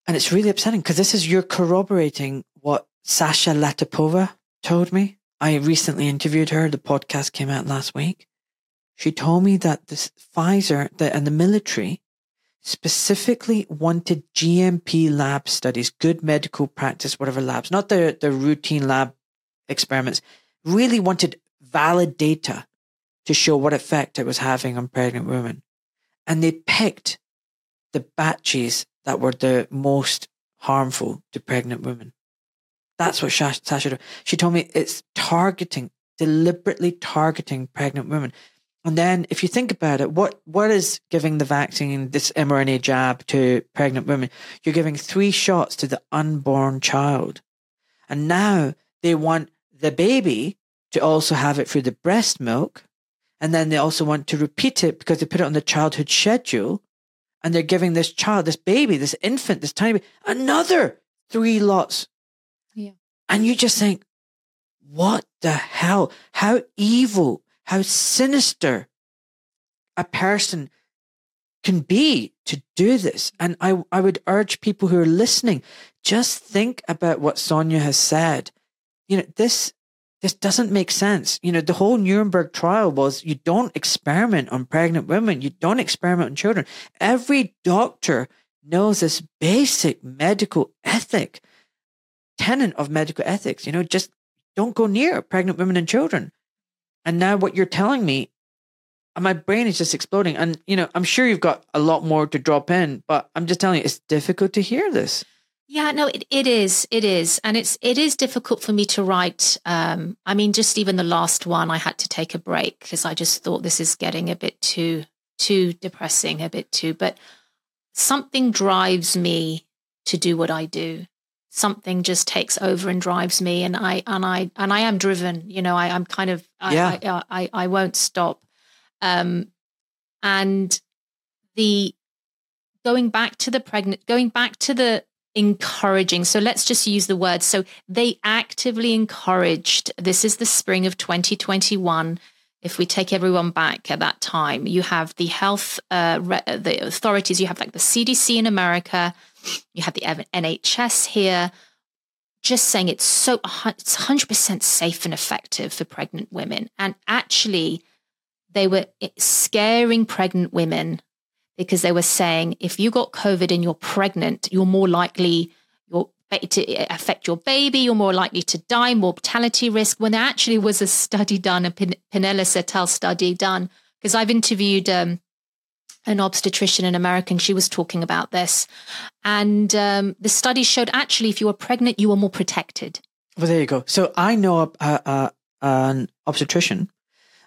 And it's really upsetting because this is, you're corroborating what Sasha Latypova told me. I recently interviewed her. The podcast came out last week. She told me that this Pfizer the, and the military specifically wanted GMP lab studies, good medical practice, whatever labs, not the, the routine lab experiments really wanted valid data to show what effect it was having on pregnant women. And they picked the batches that were the most harmful to pregnant women. That's what Sasha, she told me it's targeting, deliberately targeting pregnant women. And then if you think about it, what, what is giving the vaccine, this mRNA jab to pregnant women? You're giving three shots to the unborn child. And now they want the baby to also have it through the breast milk. And then they also want to repeat it because they put it on the childhood schedule. And they're giving this child, this baby, this infant, this tiny baby, another three lots. Yeah. And you just think, what the hell? How evil, how sinister a person can be to do this. And I, I would urge people who are listening, just think about what Sonia has said you know, this this doesn't make sense. You know, the whole Nuremberg trial was you don't experiment on pregnant women, you don't experiment on children. Every doctor knows this basic medical ethic, tenet of medical ethics, you know, just don't go near pregnant women and children. And now what you're telling me, my brain is just exploding. And, you know, I'm sure you've got a lot more to drop in, but I'm just telling you, it's difficult to hear this. Yeah, no, it, it is. It is. And it's it is difficult for me to write. Um, I mean, just even the last one, I had to take a break because I just thought this is getting a bit too too depressing, a bit too. But something drives me to do what I do. Something just takes over and drives me, and I and I and I am driven. You know, I, I'm kind of I, yeah. I, I, I won't stop. Um, and the going back to the pregnant, going back to the encouraging. So let's just use the word. So they actively encouraged, this is the spring of 2021. If we take everyone back at that time, you have the health, uh, re- the authorities, you have like the CDC in America, you have the NHS here, just saying it's so, it's 100% safe and effective for pregnant women. And actually, they were scaring pregnant women because they were saying if you got COVID and you're pregnant, you're more likely you're, to affect your baby, you're more likely to die, mortality risk. When there actually was a study done, a Pinella et al. study done, because I've interviewed um, an obstetrician in America, and she was talking about this. And um, the study showed actually, if you were pregnant, you were more protected. Well, there you go. So I know a, a, a, an obstetrician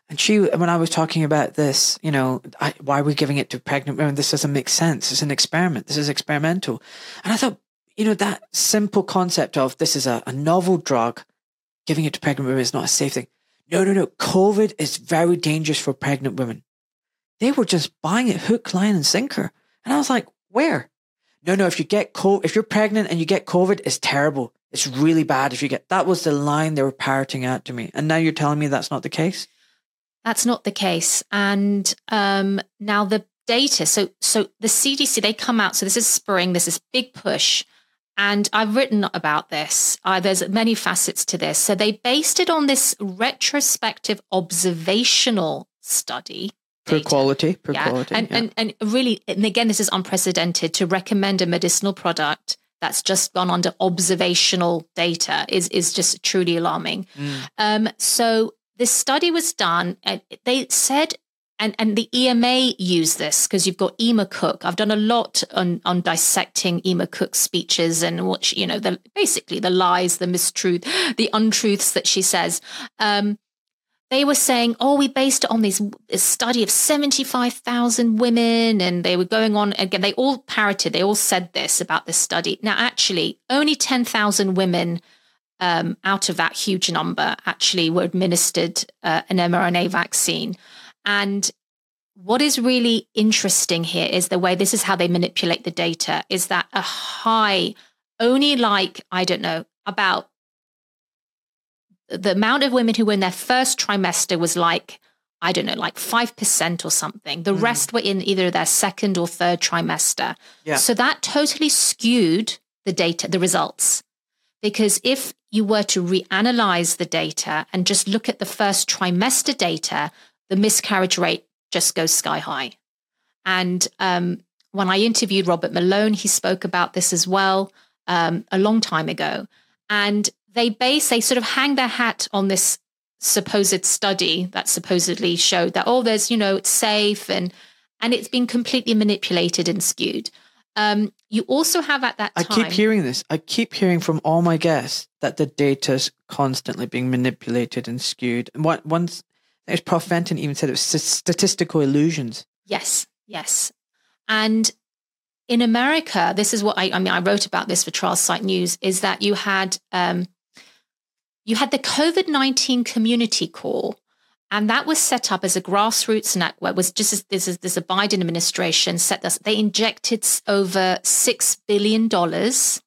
And she, when I was talking about this, you know, I, why are we giving it to pregnant women? This doesn't make sense. It's an experiment. This is experimental. And I thought, you know, that simple concept of this is a, a novel drug, giving it to pregnant women is not a safe thing. No, no, no. COVID is very dangerous for pregnant women. They were just buying it hook, line, and sinker. And I was like, where? No, no. If you get COVID, if you're pregnant and you get COVID, it's terrible. It's really bad if you get. That was the line they were parroting out to me. And now you're telling me that's not the case. That's not the case. And um, now the data. So, so the CDC they come out. So this is spring. This is big push. And I've written about this. Uh, there's many facets to this. So they based it on this retrospective observational study Per quality, per yeah. quality. And, yeah. and and really, and again, this is unprecedented to recommend a medicinal product that's just gone under observational data is is just truly alarming. Mm. Um, so this study was done, and they said, and and the EMA used this because you've got Emer Cooke. I've done a lot on on dissecting Emer Cooke's speeches and what she, you know, the basically the lies, the mistruth, the untruths that she says. Um, they were saying, oh, we based it on this, this study of 75,000 women. And they were going on again. They all parroted, they all said this about this study. Now, actually, only 10,000 women um, out of that huge number actually were administered uh, an mRNA vaccine. And what is really interesting here is the way this is how they manipulate the data is that a high, only like, I don't know, about the amount of women who were in their first trimester was like I don't know, like 5% or something. The mm. rest were in either their second or third trimester. Yeah. So that totally skewed the data, the results. Because if you were to reanalyze the data and just look at the first trimester data, the miscarriage rate just goes sky high. And um, when I interviewed Robert Malone, he spoke about this as well um, a long time ago. And they base, they sort of hang their hat on this supposed study that supposedly showed that, oh, there's, you know, it's safe and and it's been completely manipulated and skewed. Um, you also have at that time. I keep hearing this. I keep hearing from all my guests that the data's constantly being manipulated and skewed. And what once there's Prof. Fenton even said it was statistical illusions. Yes, yes. And in America, this is what I, I mean, I wrote about this for Trial Site News, is that you had um, you had the COVID 19 community call, and that was set up as a grassroots network. Was just as this is this Biden administration set this. They injected over six billion dollars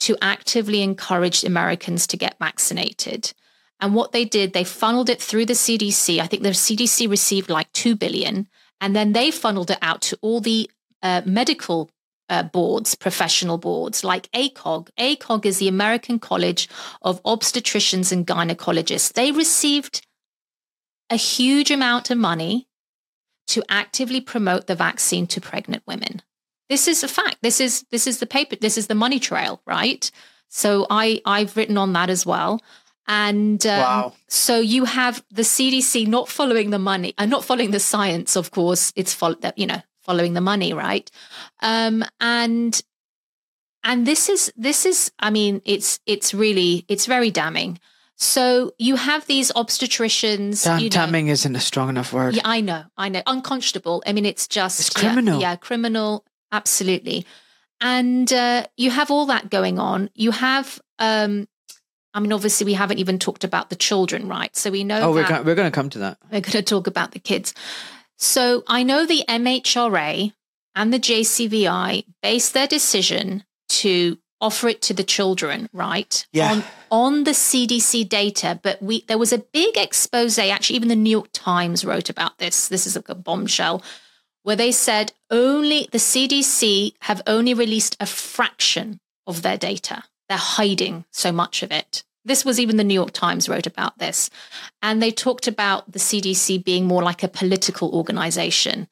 to actively encourage Americans to get vaccinated. And what they did, they funneled it through the CDC. I think the CDC received like two billion, and then they funneled it out to all the uh, medical uh, boards, professional boards like ACOG. ACOG is the American College of Obstetricians and Gynecologists. They received a huge amount of money to actively promote the vaccine to pregnant women. This is a fact. This is this is the paper. This is the money trail, right? So I I've written on that as well. And um, wow. so you have the CDC not following the money and uh, not following the science, of course. It's follow that you know following the money, right? Um, and and this is this is, I mean, it's it's really it's very damning. So you have these obstetricians. Damn, you know, damning isn't a strong enough word. Yeah, I know, I know. Unconscionable. I mean, it's just it's criminal. Yeah, yeah criminal. Absolutely. And uh, you have all that going on. You have um, I mean, obviously, we haven't even talked about the children, right? So we know. Oh, we're, we're going to come to that. We're going to talk about the kids. So I know the MHRA and the JCVI base their decision to offer it to the children, right? Yeah. On, on the CDC data, but we there was a big expose. Actually, even the New York Times wrote about this. This is like a bombshell, where they said only the CDC have only released a fraction of their data. They're hiding so much of it. This was even the New York Times wrote about this. And they talked about the CDC being more like a political organization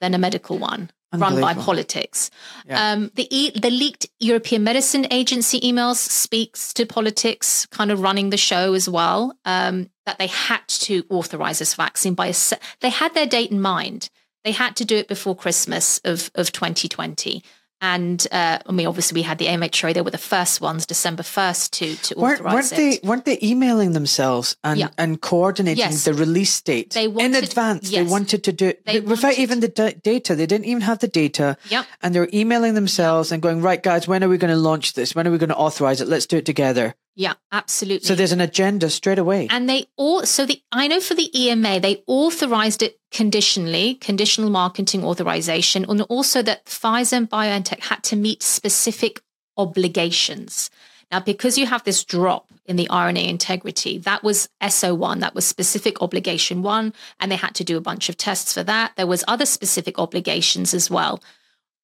than a medical one run by politics. Yeah. Um, the, e- the leaked European Medicine Agency emails speaks to politics kind of running the show as well, um, that they had to authorize this vaccine by a se- they had their date in mind. They had to do it before Christmas of, of 2020. And uh, I mean, obviously, we had the MHRA. They were the first ones, December first, to to weren't, authorize weren't it. they weren't they emailing themselves and, Yeah. and coordinating Yes. the release date They in wanted- advance? They wanted to do it They without wanted- even the da- data. They didn't even have the data, Yep. and they were emailing themselves and going, "Right, guys, when are we going to launch this? When are we going to authorize it? Let's do it together." Yeah, absolutely. So there's an agenda straight away. And they all so the I know for the EMA they authorized it conditionally, conditional marketing authorization, and also that Pfizer and BioNTech had to meet specific obligations. Now, because you have this drop in the RNA integrity, that was SO1, that was specific obligation one, and they had to do a bunch of tests for that. There was other specific obligations as well.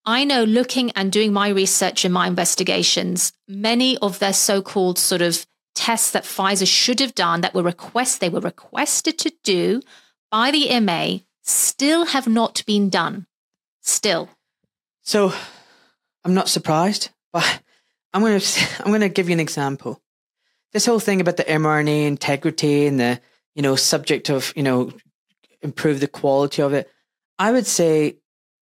I know looking and doing my research and my investigations, many of their so-called sort of tests that Pfizer should have done that were requests they were requested to do by the MA still have not been done. Still. So I'm not surprised, but I'm going to I'm going to give you an example. This whole thing about the mRNA integrity and the you know subject of you know improve the quality of it. I would say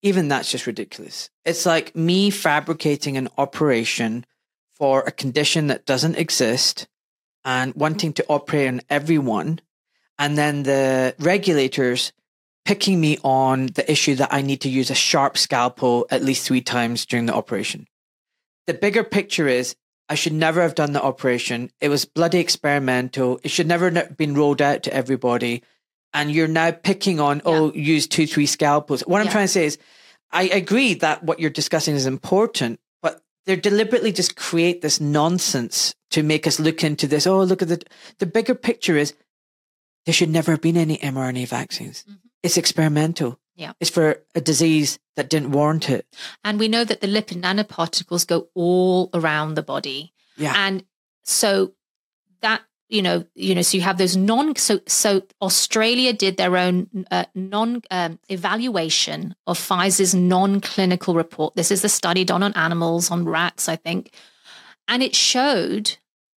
even that's just ridiculous. It's like me fabricating an operation for a condition that doesn't exist and wanting to operate on everyone, and then the regulators picking me on the issue that I need to use a sharp scalpel at least three times during the operation. The bigger picture is I should never have done the operation. It was bloody experimental. It should never have been rolled out to everybody. And you're now picking on, oh, use two, three scalpels. What I'm Yeah. trying to say is, I agree that what you're discussing is important, but they're deliberately just create this nonsense to make us look into this. Oh, look at the the bigger picture is there should never have been any mRNA vaccines. Mhm. It's experimental. Yeah. It's for a disease that didn't warrant it. And we know that the lipid nanoparticles go all around the body. Yeah. And so that you know, you know, so you have those non. So so Australia did their own uh, non um, evaluation of Pfizer's non-clinical report. This is the study done on animals, on rats, I think, and it showed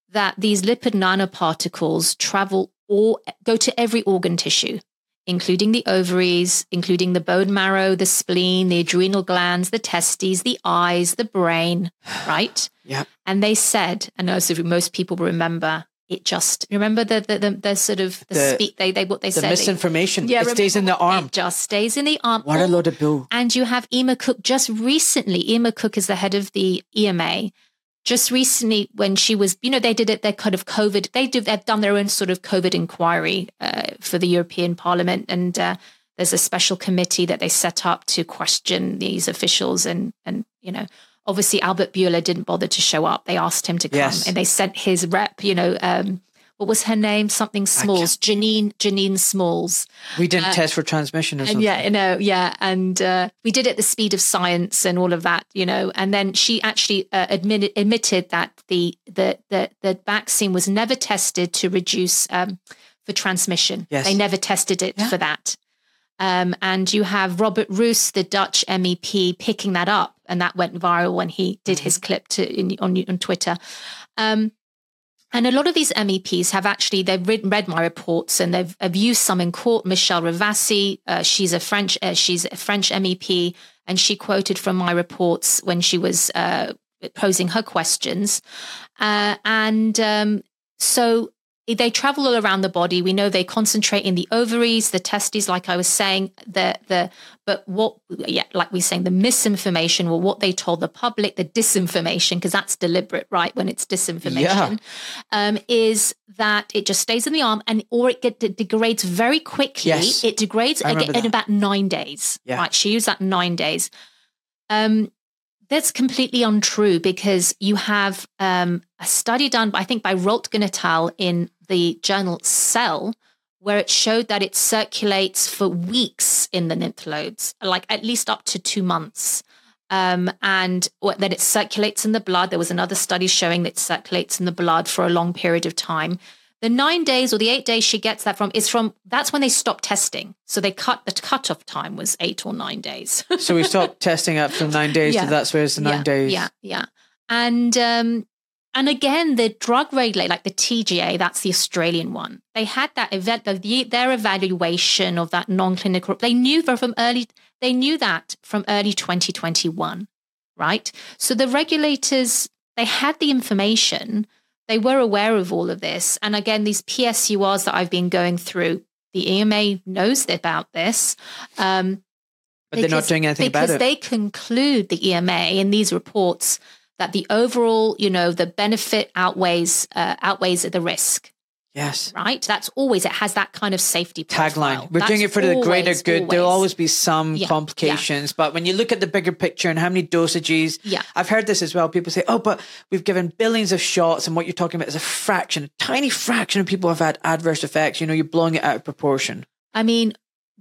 that these lipid nanoparticles travel or go to every organ tissue including the ovaries, including the bone marrow, the spleen, the adrenal glands, the testes, the eyes, the brain, right? Yeah. And they said, and as most people remember, it just remember the the the, the sort of the, The- speak they they what they The said. misinformation. Yeah, it stays in the arm. It just stays in the arm. What a load of bull. and you have Emer Cooke just recently. Emer Cooke is the head of the EMA. Just recently, when she was, you know, they did it. Their kind of COVID. They did. They've done their own sort of COVID inquiry uh, for the European Parliament, and uh, there's a special committee that they set up to question these officials. And and you know, obviously Albert Bourla didn't bother to show up. They asked him to come, Yes. and they sent his rep. You know, um, what was her name? Something Smalls. Janine Janine Smalls. We didn't uh, test for transmission or And something. yeah, you know, yeah, and uh, we did it at the speed of science and all of that, you know. And then she actually uh, admitted admitted that the the the the vaccine was never tested to reduce um, for transmission. Yes. They never tested it Yeah. for that. Um, and you have Robert Roos, the Dutch MEP, picking that up, and that went viral when he did his clip to in, on on Twitter. Um, and a lot of these MEPs have actually they've read, read my reports and they've, used some in court. Michelle Rivasi, uh, she's a French uh, she's a French MEP, and she quoted from my reports when she was uh, posing her questions. Uh, and um, so they travel all around the body. We know they concentrate in the ovaries, the testes, like I was saying. The the but what yeah, like we are saying, the misinformation or what they told the public, the disinformation, because that's deliberate, right? When it's disinformation, yeah. um, is that it just stays in the arm and or it, get, it degrades very quickly. Yes. It degrades again in about nine days. Yeah. Right. She used that nine days. Um, that's completely untrue because you have um, a study done, I think, by Roltgen et al. in the journal Cell, where it showed that it circulates for weeks in the lymph nodes, like at least up to two months. Um, and that it circulates in the blood. There was another study showing that it circulates in the blood for a long period of time. The nine days or the eight days she gets that from is from that's when they stopped testing. So they cut the cutoff time was eight or nine days. So we stopped testing up from nine days Yeah. to that's where it's the nine yeah, days. Yeah, yeah. And um and again, the drug regulator, like the TGA, that's the Australian one. They had that event, the, their evaluation of that non-clinical. They knew from early. They knew that from early 2021, right? So the regulators, they had the information, they were aware of all of this. And again, these PSURs that I've been going through, the EMA knows about this. Um, but because, they're not doing anything about it. Because they conclude the EMA in these reports that the overall, you know, the benefit outweighs uh, outweighs the risk. Yes. Right? That's always, it has that kind of safety profile. Tagline. We're That's doing it for the greater good. Always. There'll always be some yeah, complications. Yeah. But when you look at the bigger picture and how many dosages, yeah. I've heard this as well. People say, oh, but we've given billions of shots. And what you're talking about is a fraction, a tiny fraction of people have had adverse effects. You know, you're blowing it out of proportion. I mean,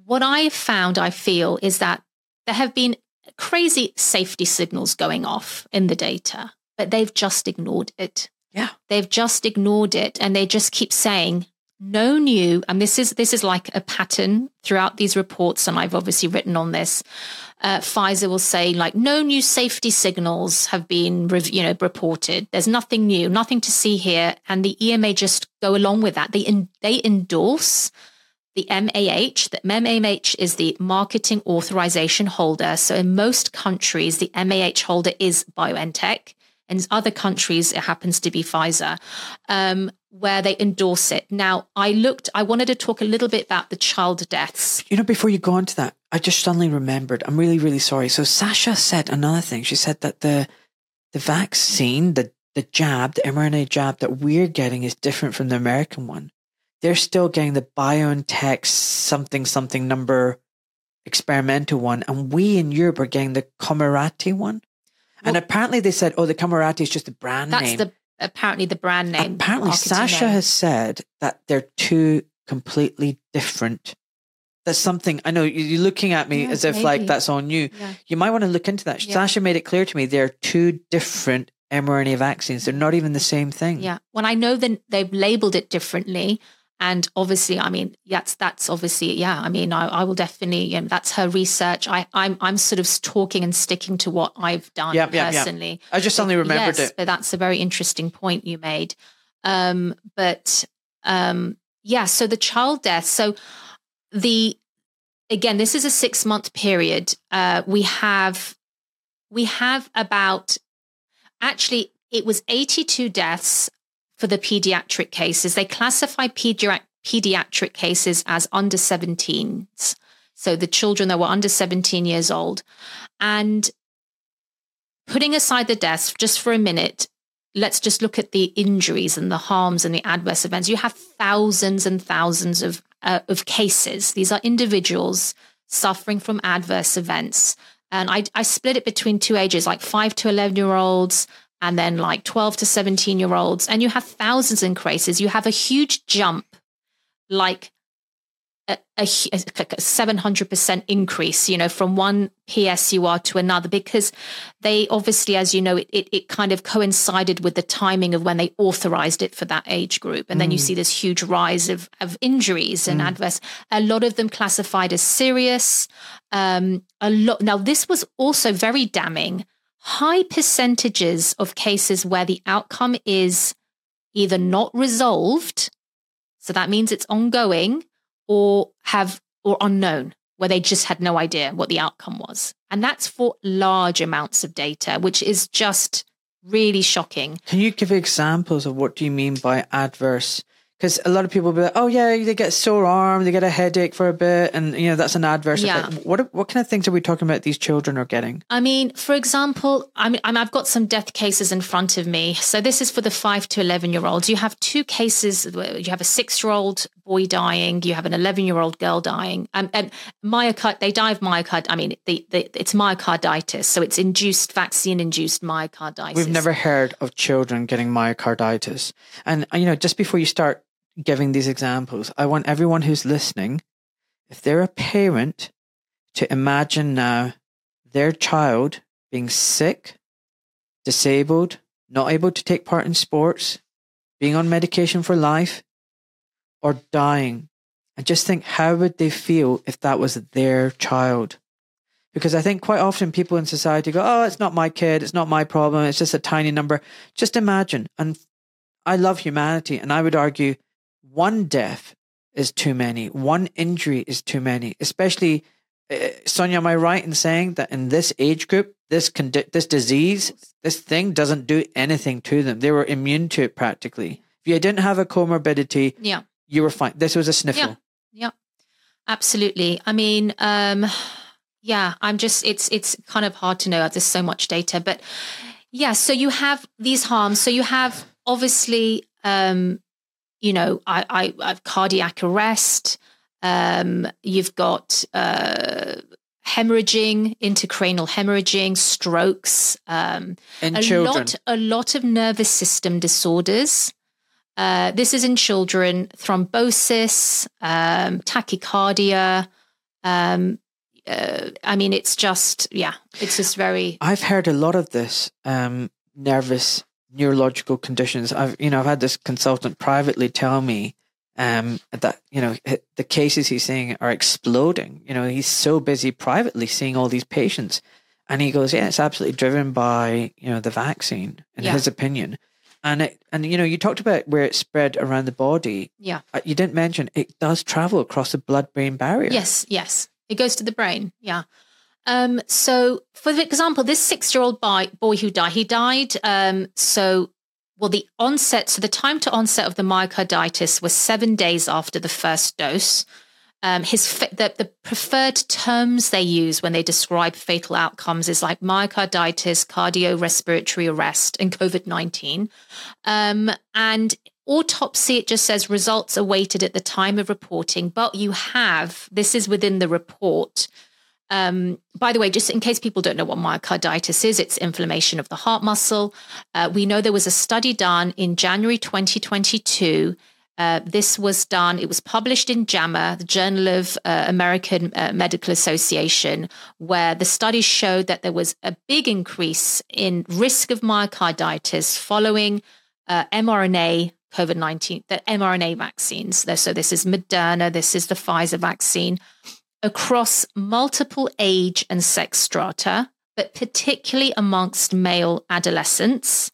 what I have found, I feel, is that there have been crazy safety signals going off in the data, but they've just ignored it. Yeah. They've just ignored it and they just keep saying, no new and this is this is like a pattern throughout these reports and i've obviously written on this uh, pfizer will say like no new safety signals have been you know reported there's nothing new nothing to see here and the ema just go along with that they in, they endorse the MAH, the MAH is the marketing authorization holder. So in most countries, the MAH holder is BioNTech. In other countries, it happens to be Pfizer. Um, where they endorse it. Now, I looked, I wanted to talk a little bit about the child deaths. You know, before you go on to that, I just suddenly remembered. I'm really, really sorry. So Sasha said another thing. She said that the the vaccine, the the jab, the mRNA jab that we're getting is different from the American one. They're still getting the BioNTech something something number experimental one, and we in Europe are getting the Comirnaty one. Well, and apparently they said, oh, the Comirnaty is just a brand that's name. That's the apparently the brand name. Apparently, Sasha name. has said that they're two completely different. That's something I know you're looking at me yeah, as if maybe. like that's on you. Yeah. You might want to look into that. Yeah. Sasha made it clear to me they're two different mRNA vaccines. They're not even the same thing. Yeah. When I know that they've labeled it differently, and obviously, I mean, that's that's obviously, yeah. I mean, I, I will definitely, you know, that's her research. I, I'm I'm sort of talking and sticking to what I've done yep, personally. Yep, yep. I just suddenly remembered yes, it. But that's a very interesting point you made. Um, but um, yeah, so the child death. So the again, this is a six month period. Uh, we have we have about actually it was 82 deaths for the pediatric cases. They classify pediatric pediatric cases as under 17s. So the children that were under 17 years old. And putting aside the deaths just for a minute, let's just look at the injuries and the harms and the adverse events. You have thousands and thousands of, uh, of cases. These are individuals suffering from adverse events. And I, I split it between two ages, like five to 11 year olds, and then like 12 to 17 year olds, and you have thousands in cases, you have a huge jump, like a, a, a 700% increase, you know, from one PSUR to another, because they obviously, as you know, it, it, it, kind of coincided with the timing of when they authorized it for that age group. And then you mm. see this huge rise of, of injuries and mm. adverse, a lot of them classified as serious. Um, a lot. Now, this was also very damning high percentages of cases where the outcome is either not resolved, so that means it's ongoing, or have or unknown, where they just had no idea what the outcome was. And that's for large amounts of data, which is just really shocking. Can you give examples of what do you mean by adverse because a lot of people will be like, oh yeah, they get sore arm, they get a headache for a bit, and you know that's an adverse yeah. effect. What what kind of things are we talking about? These children are getting. I mean, for example, I mean, I've got some death cases in front of me. So this is for the five to eleven year olds. You have two cases. You have a six year old boy dying. You have an eleven year old girl dying. Um, and myocard, they die of myocard. I mean, the, the, it's myocarditis, so it's induced vaccine induced myocarditis. We've never heard of children getting myocarditis, and you know, just before you start giving these examples, I want everyone who's listening, if they're a parent, to imagine now their child being sick, disabled, not able to take part in sports, being on medication for life, or dying. And just think how would they feel if that was their child? Because I think quite often people in society go, oh, it's not my kid, it's not my problem, it's just a tiny number. Just imagine. And I love humanity, and I would argue one death is too many. One injury is too many, especially uh, Sonia, am I right in saying that in this age group, this condi- this disease, this thing doesn't do anything to them? They were immune to it practically. If you didn't have a comorbidity, Yeah. you were fine. This was a sniffle. Yeah. Yeah. Absolutely. I mean, um, yeah, I'm just it's it's kind of hard to know. There's so much data. But yeah, so you have these harms. So you have obviously um, you know, I, I I've cardiac arrest, um, you've got uh hemorrhaging, intracranial hemorrhaging, strokes, um, In a children, lot a lot of nervous system disorders. Uh, this is in children thrombosis um, tachycardia um, uh, i mean it's just yeah it's just very I've heard a lot of this um, nervous neurological conditions. I've you know I've had this consultant privately tell me um, that you know the cases he's seeing are exploding. You know he's so busy privately seeing all these patients, and he goes, yeah, it's absolutely driven by you know the vaccine in Yeah. his opinion. And it, and you know you talked about where it's spread around the body. yeah Uh, You didn't mention it does travel across the blood-brain barrier. yes yes it goes to the brain yeah um, so for example this six year old boy, boy who died he died um, so well the onset so the time to onset of the myocarditis was seven days after the first dose um, his the, the preferred terms they use when they describe fatal outcomes is like myocarditis, cardiorespiratory arrest, and COVID nineteen. Um, and autopsy, it just says results awaited at the time of reporting. But you have this is within the report. Um, by the way, just in case people don't know what myocarditis is, it's inflammation of the heart muscle. Uh, we know there was a study done in January 2022 uh, this was done, it was published in JAMA, the Journal of uh, American uh, Medical Association, where the study showed that there was a big increase in risk of myocarditis following uh, mRNA COVID 19, the mRNA vaccines. So this is Moderna, this is the Pfizer vaccine, across multiple age and sex strata, but particularly amongst male adolescents.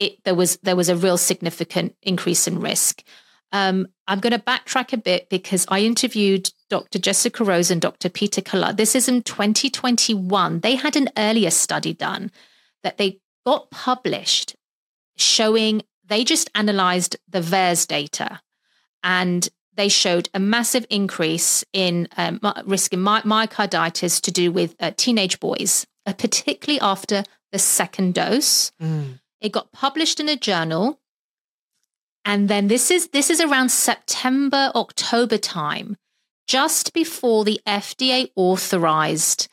It, there was there was a real significant increase in risk. Um, I'm going to backtrack a bit because I interviewed Dr. Jessica Rose and Dr. Peter McCullough. This is in 2021. They had an earlier study done that they got published showing they just analyzed the VAERS data and they showed a massive increase in um, risk in my- myocarditis to do with uh, teenage boys, uh, particularly after the second dose. Mm. It got published in a journal. And then this is this is around September, October time, just before the FDA authorized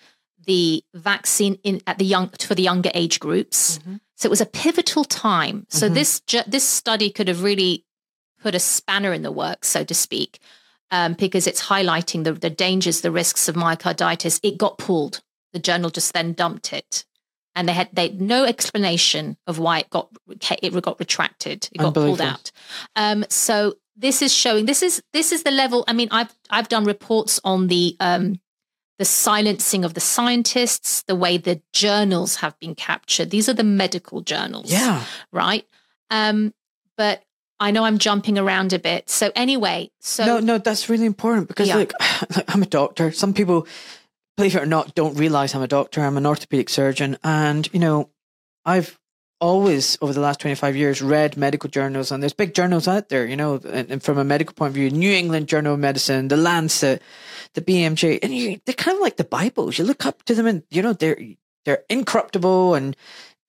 the vaccine in at the young for the younger age groups. Mhm. So it was a pivotal time. So Mhm. this ju- this study could have really put a spanner in the works, so to speak, um, because it's highlighting the, the dangers, the risks of myocarditis. It got pulled. The journal just then dumped it, and they had they no explanation of why it got it got retracted. It got pulled out. Um, so this is showing this is this is the level. I mean, I've I've done reports on the um, the silencing of the scientists, the way the journals have been captured. These are the medical journals Yeah. right? Um, but I know I'm jumping around a bit. So anyway, so no, no, that's really important because Yeah. look, look, I'm a doctor. Some people, believe it or not, don't realize I'm a doctor. I'm an orthopedic surgeon, and you know, I've always over the last 25 years read medical journals, and there's big journals out there. You know, and, and from a medical point of view, New England Journal of Medicine, the Lancet, the BMJ, and you, they're kind of like the Bibles. You look up to them, and you know they're they're incorruptible, and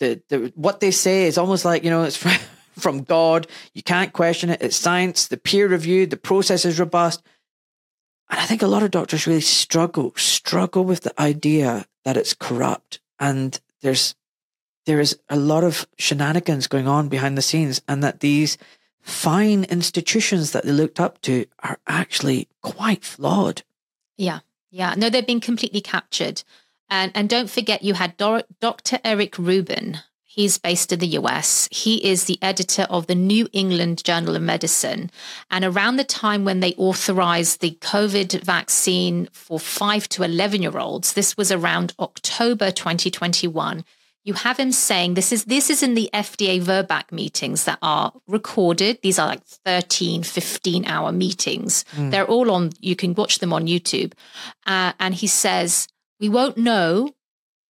the, the what they say is almost like you know it's from, from God. You can't question it. It's science. The peer review, The process is robust. And I think a lot of doctors really struggle struggle with the idea that it's corrupt and there's there is a lot of shenanigans going on behind the scenes, and that these fine institutions that they looked up to are actually quite flawed. yeah, yeah, no, they've been completely captured. And and don't forget, you had Dor- Dr. Eric Rubin. He's based in the US. He is the editor of the New England Journal of Medicine. And around the time when they authorized the COVID vaccine for five to 11 year olds, this was around October 2021, you have him saying this is this is in the FDA VRBPAC meetings that are recorded. These are like 13, 15 hour meetings. Mm. They're all on, you can watch them on YouTube. Uh, and he says, we won't know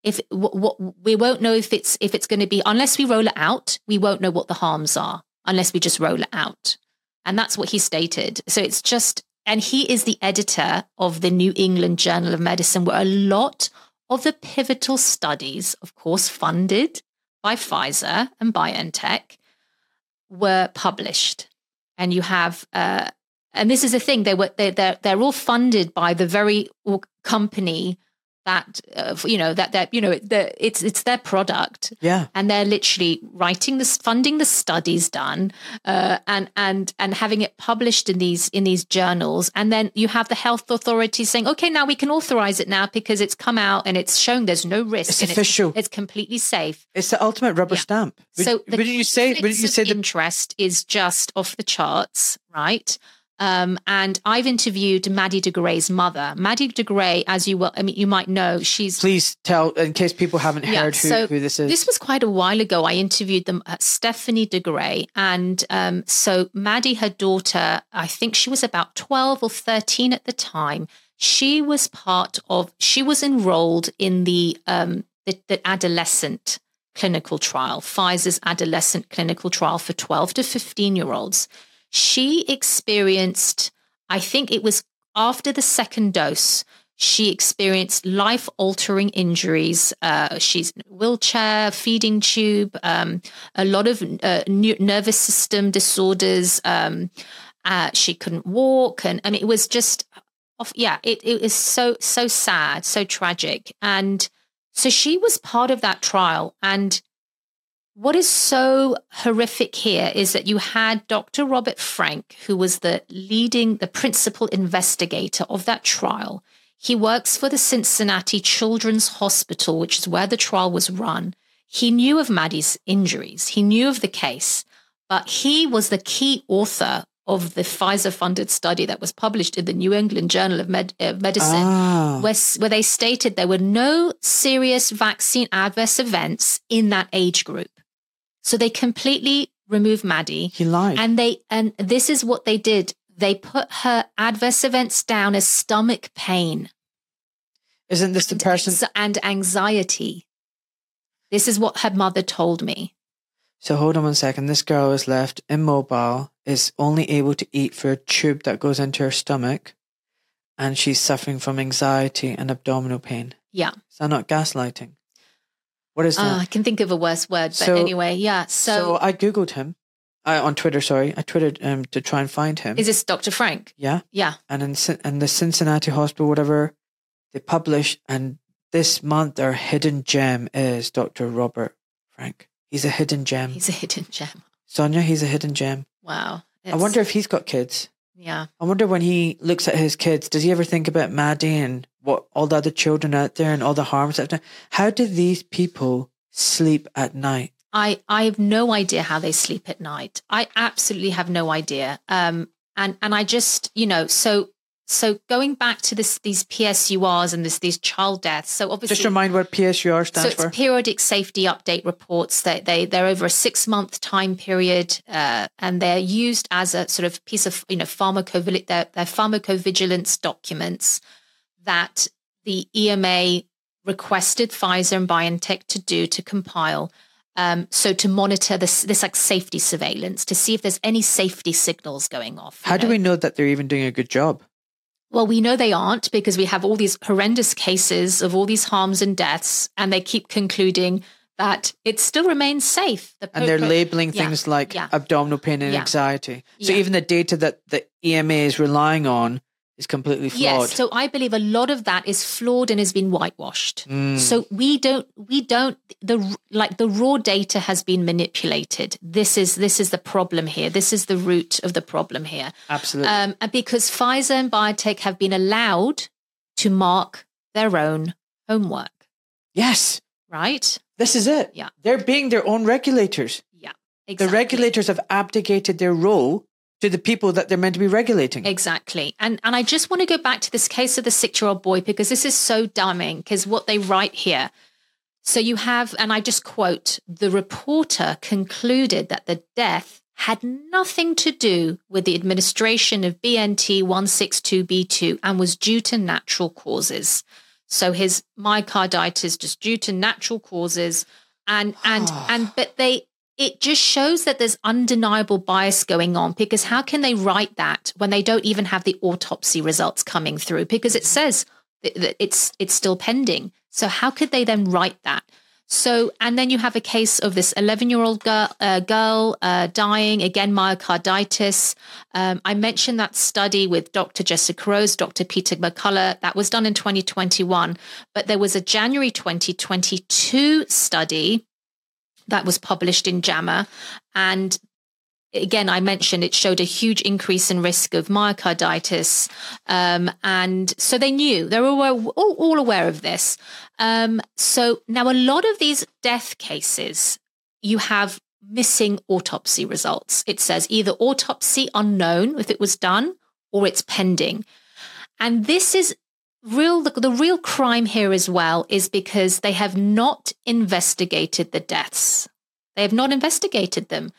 if what, we won't know if it's if it's going to be unless we roll it out we won't know what the harms are unless we just roll it out and that's what he stated so it's just and he is the editor of the New England Journal of Medicine where a lot of the pivotal studies, of course, funded by Pfizer and BioNTech, were published. And you have, uh, and this is the thing, they were they, they're they're all funded by the very company that uh, you know that that you know the, it's it's their product. Yeah. And they're literally writing this funding the studies done uh, and and and having it published in these in these journals. And then you have the health authorities saying okay now we can authorize it now because it's come out and it's shown there's no risk it's official it's, it's, completely safe. It's the ultimate rubber yeah. stamp. Would, so would you say would you say the interest is just off the charts right um, and I've interviewed Maddie de Garay's mother. Maddie de Garay, as you will, I mean, you might know, she's. Please tell, in case people haven't heard who, so who, this is. This was quite a while ago. I interviewed them, uh, Stephanie de Garay. And um, so Maddie, her daughter, I think she was about 12 or 13 at the time. She was part of, she was enrolled in the, um, the, the adolescent clinical trial, Pfizer's adolescent clinical trial for 12 to 15 year olds she experienced, I think it was after the second dose, she experienced life altering injuries. Uh, she's in a wheelchair, feeding tube, um, a lot of uh, nervous system disorders. Um, uh, she couldn't walk. And I mean, it was just, yeah, it, it was so, so sad, so tragic. And so she was part of that trial. And what is so horrific here is that you had Dr. Robert Frenck, who was the leading, the principal investigator of that trial. He works for the Cincinnati Children's Hospital, which is where the trial was run. He knew of Maddie's injuries, he knew of the case, but he was the key author of the Pfizer funded study that was published in the New England Journal of Med- uh, Medicine, ah. where, where they stated there were no serious vaccine adverse events in that age group. So they completely remove Maddie. He lied. And they and this is what they did. They put her adverse events down as stomach pain. Isn't this the person and anxiety? This is what her mother told me. So hold on one second. This girl is left immobile, is only able to eat through a tube that goes into her stomach, and she's suffering from anxiety and abdominal pain. Yeah. Is that not gaslighting? What is that? Uh, I can think of a worse word, but so, anyway, yeah. So, so I googled him uh, on Twitter. Sorry, I tweeted um, to try and find him. Is this Dr. Frenck? Yeah, yeah. And in and the Cincinnati Hospital, whatever they publish, and this month our hidden gem is Dr. Robert Frenck. He's a hidden gem. He's a hidden gem. Sonia, he's a hidden gem. Wow. I wonder if he's got kids. Yeah. I wonder when he looks at his kids, does he ever think about Maddie and what all the other children out there and all the harms that done? How do these people sleep at night? I, I have no idea how they sleep at night. I absolutely have no idea. Um, and and I just you know so so going back to this these PSURs and this these child deaths. So obviously, just remind what PSUR stands so for. Periodic safety update reports. That they, they they're over a six month time period, uh, and they're used as a sort of piece of you know pharmacovigilance. They're, they're pharmacovigilance documents that the EMA requested Pfizer and BioNTech to do to compile. Um, so to monitor this, this like safety surveillance to see if there's any safety signals going off. How know? do we know that they're even doing a good job? Well, we know they aren't because we have all these horrendous cases of all these harms and deaths, and they keep concluding that it still remains safe. The and they're labeling yeah, things like yeah. abdominal pain and yeah. anxiety. So even the data that the EMA is relying on is completely flawed. Yes, so I believe a lot of that is flawed and has been whitewashed. Mm. So we don't we don't the like the raw data has been manipulated. This is this is the problem here. This is the root of the problem here. Absolutely. Um, and because Pfizer and BioNTech have been allowed to mark their own homework. Yes. Right? This is it. Yeah. They're being their own regulators. Yeah. Exactly. The regulators have abdicated their role to the people that they're meant to be regulating. Exactly. And and I just want to go back to this case of the six year old boy because this is so damning because what they write here. So you have, and I just quote the reporter concluded that the death had nothing to do with the administration of BNT 162b2 and was due to natural causes. So his myocarditis just due to natural causes and and and but they it just shows that there's undeniable bias going on because how can they write that when they don't even have the autopsy results coming through? Because it says that it's it's still pending. So how could they then write that? So and then you have a case of this 11 year old girl, uh, girl uh, dying again myocarditis. Um, i mentioned that study with dr jessica rose dr peter mccullough. That was done in 2021 but there was a january 2022 study that was published in JAMA. And again, I mentioned it showed a huge increase in risk of myocarditis. Um, and so they knew, they were all, all, aware of this. Um, so now a lot of these death cases, you have missing autopsy results. It says either autopsy unknown if it was done or it's pending. And this is real the, the, real crime here as well is because they have not investigated the deaths. They have not investigated them.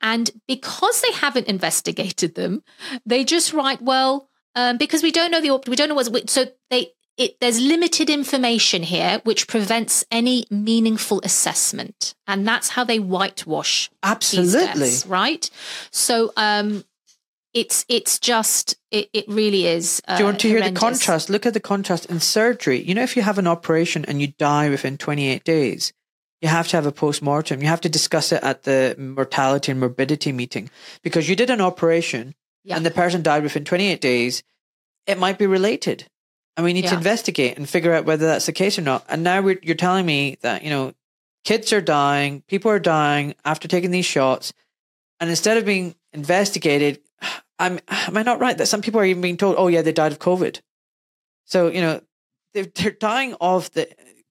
And because they haven't investigated them they just write well um, because we don't know the we don't know what's so they it, there's limited information here which prevents any meaningful assessment. And that's how they whitewash absolutely deaths, right? So um it's it's just it, it really is. Uh, Do you want to hear the contrast? Look at the contrast in surgery. You know, if you have an operation and you die within 28 days, you have to have a post mortem. You have to discuss it at the mortality and morbidity meeting because you did an operation yeah. and the person died within 28 days. It might be related, and we need yeah. to investigate and figure out whether that's the case or not. And now you're telling me that you know kids are dying, people are dying after taking these shots, and instead of being investigated, I'm am I not right that some people are even being told, oh yeah, they died of COVID. So you know they're they're dying of the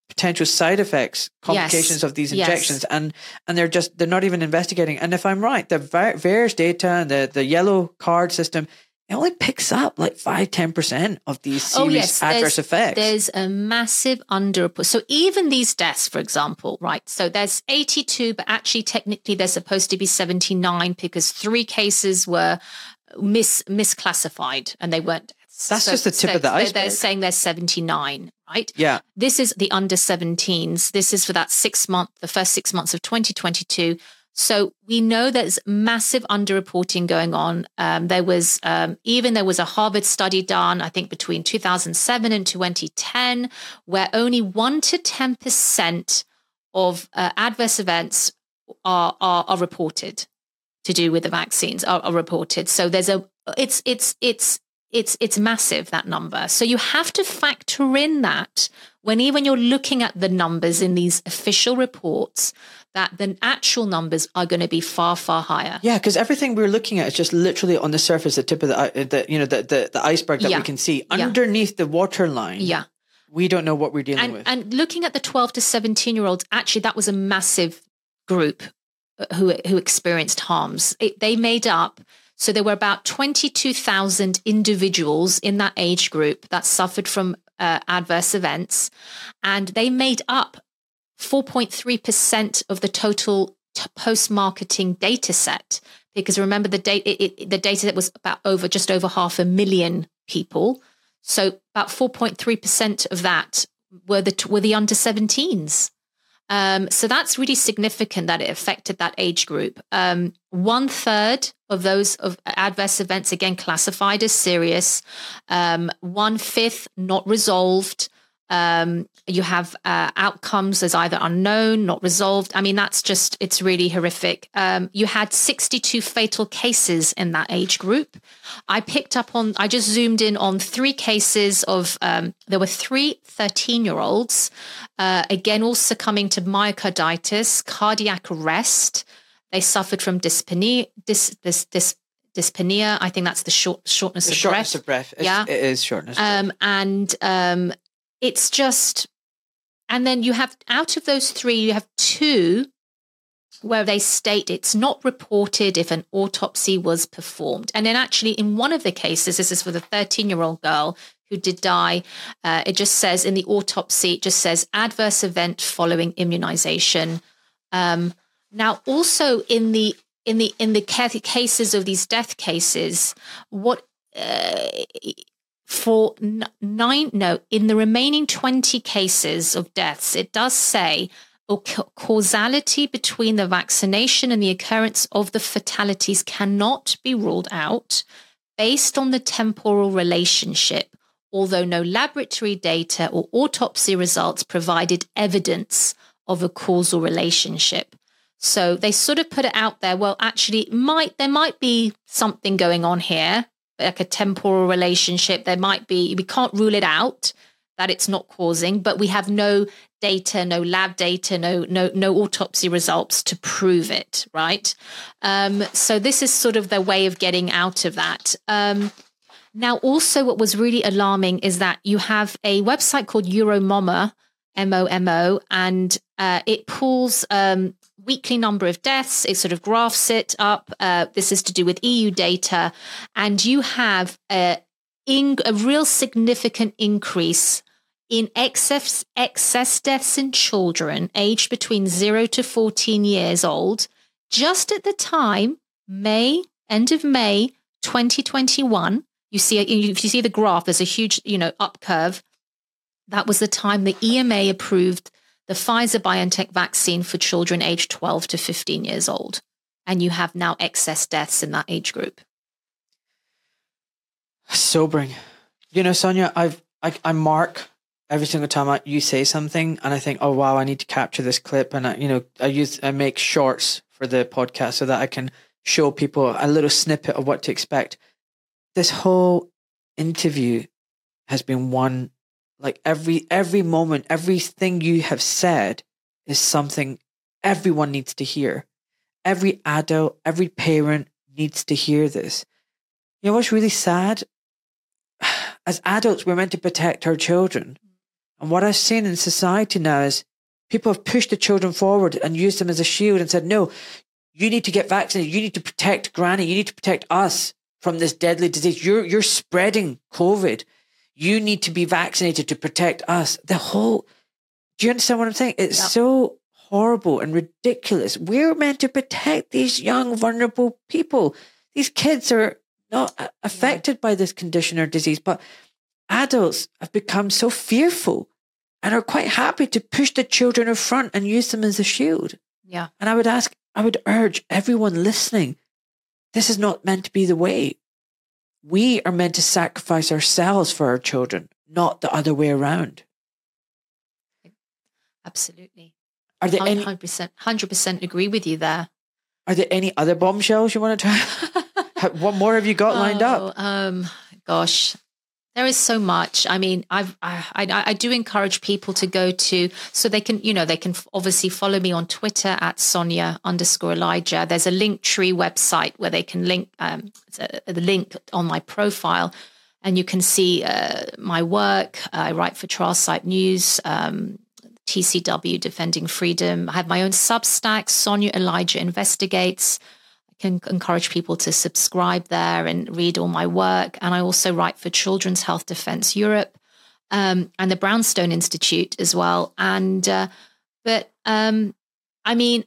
potential side effects, complications yes. of these injections, yes. and and they're just they're not even investigating. And if I'm right, the VAERS data and the the yellow card system it only picks up like 5 10% of these oh, serious oh, yes. adverse there's, effects. There's a massive underreport. So even these deaths, for example, right? So there's 82, but actually technically they're supposed to be 79 because three cases were mis misclassified and they weren't deaths. That's so, just the tip so of the iceberg. They're, they're saying there's 79, right? Yeah. This is the under 17s. This is for that six month, the first six months of 2022. So we know there's massive underreporting going on. Um, there was um, even there was a Harvard study done, I think between 2007 and 2010, where only one to 10 percent of uh, adverse events are, are, are reported to do with the vaccines are, are reported. So there's a it's it's it's it's it's massive that number. So you have to factor in that when even you're looking at the numbers in these official reports that the actual numbers are going to be far far higher. Yeah, because everything we're looking at is just literally on the surface, the tip of the, uh, the you know the, the, the iceberg that yeah. we can see underneath yeah. the waterline. Yeah. We don't know what we're dealing and, with. And looking at the 12 to 17 year olds, actually, that was a massive group uh, who who experienced harms. It, they made up so there were about 22,000 individuals in that age group that suffered from uh, adverse events, and they made up 4.3% of the total t- post-marketing data set. Because remember, the, da- it, it, the data that was about over just over half a million people. So about 4.3% of that were the were the under 17s. Um, so that's really significant that it affected that age group. Um, one third of those of adverse events again classified as serious. Um, one fifth not resolved. Um, you have uh, outcomes as either unknown, not resolved. I mean, that's just, it's really horrific. Um, you had 62 fatal cases in that age group. I picked up on, I just zoomed in on three cases of, um, there were three 13 year olds, uh, again, all succumbing to myocarditis, cardiac arrest. They suffered from dyspnea, dys, dys, dys, dyspnea. I think that's the short, shortness, the of, shortness breath. Shortness of breath. It's, yeah, it is shortness. Um, and um, it's just, and then you have out of those three, you have two where they state it's not reported if an autopsy was performed. And then actually, in one of the cases, this is for the 13 year old girl who did die. Uh, it just says in the autopsy, it just says adverse event following immunization. Um, now, also in the in the in the cases of these death cases, what uh, for nine no in the remaining twenty cases of deaths, it does say causality between the vaccination and the occurrence of the fatalities cannot be ruled out based on the temporal relationship, although no laboratory data or autopsy results provided evidence of a causal relationship. So they sort of put it out there. Well, actually, might there might be something going on here, like a temporal relationship. There might be. We can't rule it out that it's not causing, but we have no data, no lab data, no no no autopsy results to prove it, right? Um, so this is sort of the way of getting out of that. Um, now, also, what was really alarming is that you have a website called Euromomo, M O M O, and uh, it pulls um, weekly number of deaths. It sort of graphs it up. Uh, this is to do with EU data, and you have a, in, a real significant increase in excess, excess deaths in children aged between 0 to 14 years old, just at the time, May, end of May 2021, you see, if you see the graph, there's a huge, you know, up curve. That was the time the EMA approved the Pfizer BioNTech vaccine for children aged 12 to 15 years old. And you have now excess deaths in that age group. Sobering. You know, Sonia, I've I, I mark every single time I, you say something and I think, oh wow, I need to capture this clip and I, you know, I use I make shorts for the podcast so that I can show people a little snippet of what to expect. This whole interview has been one like every every moment, everything you have said is something everyone needs to hear. Every adult, every parent needs to hear this. You know what's really sad? As adults, we're meant to protect our children. And what I've seen in society now is people have pushed the children forward and used them as a shield and said, no, you need to get vaccinated. You need to protect granny. You need to protect us from this deadly disease. You're, you're spreading COVID. You need to be vaccinated to protect us. The whole, do you understand what I'm saying? It's yep. so horrible and ridiculous. We're meant to protect these young, vulnerable people. These kids are not uh, affected yeah. by this condition or disease, but adults have become so fearful and are quite happy to push the children in front and use them as a shield. Yeah. And I would ask, I would urge everyone listening, this is not meant to be the way. We are meant to sacrifice ourselves for our children, not the other way around. Absolutely. Are there 100%, any 100% agree with you there. Are there any other bombshells you want to try? what more have you got lined oh, up? Um, gosh, there is so much. I mean, I've, I, I, I do encourage people to go to so they can, you know, they can obviously follow me on Twitter at Sonia underscore Elijah. There's a link tree website where they can link um, the link on my profile, and you can see uh, my work. I write for Trial Site News. Um, TCW Defending Freedom. I have my own Substack, Sonia Elijah Investigates can encourage people to subscribe there and read all my work. And I also write for Children's Health Defence Europe um, and the Brownstone Institute as well. And uh, but um, I mean,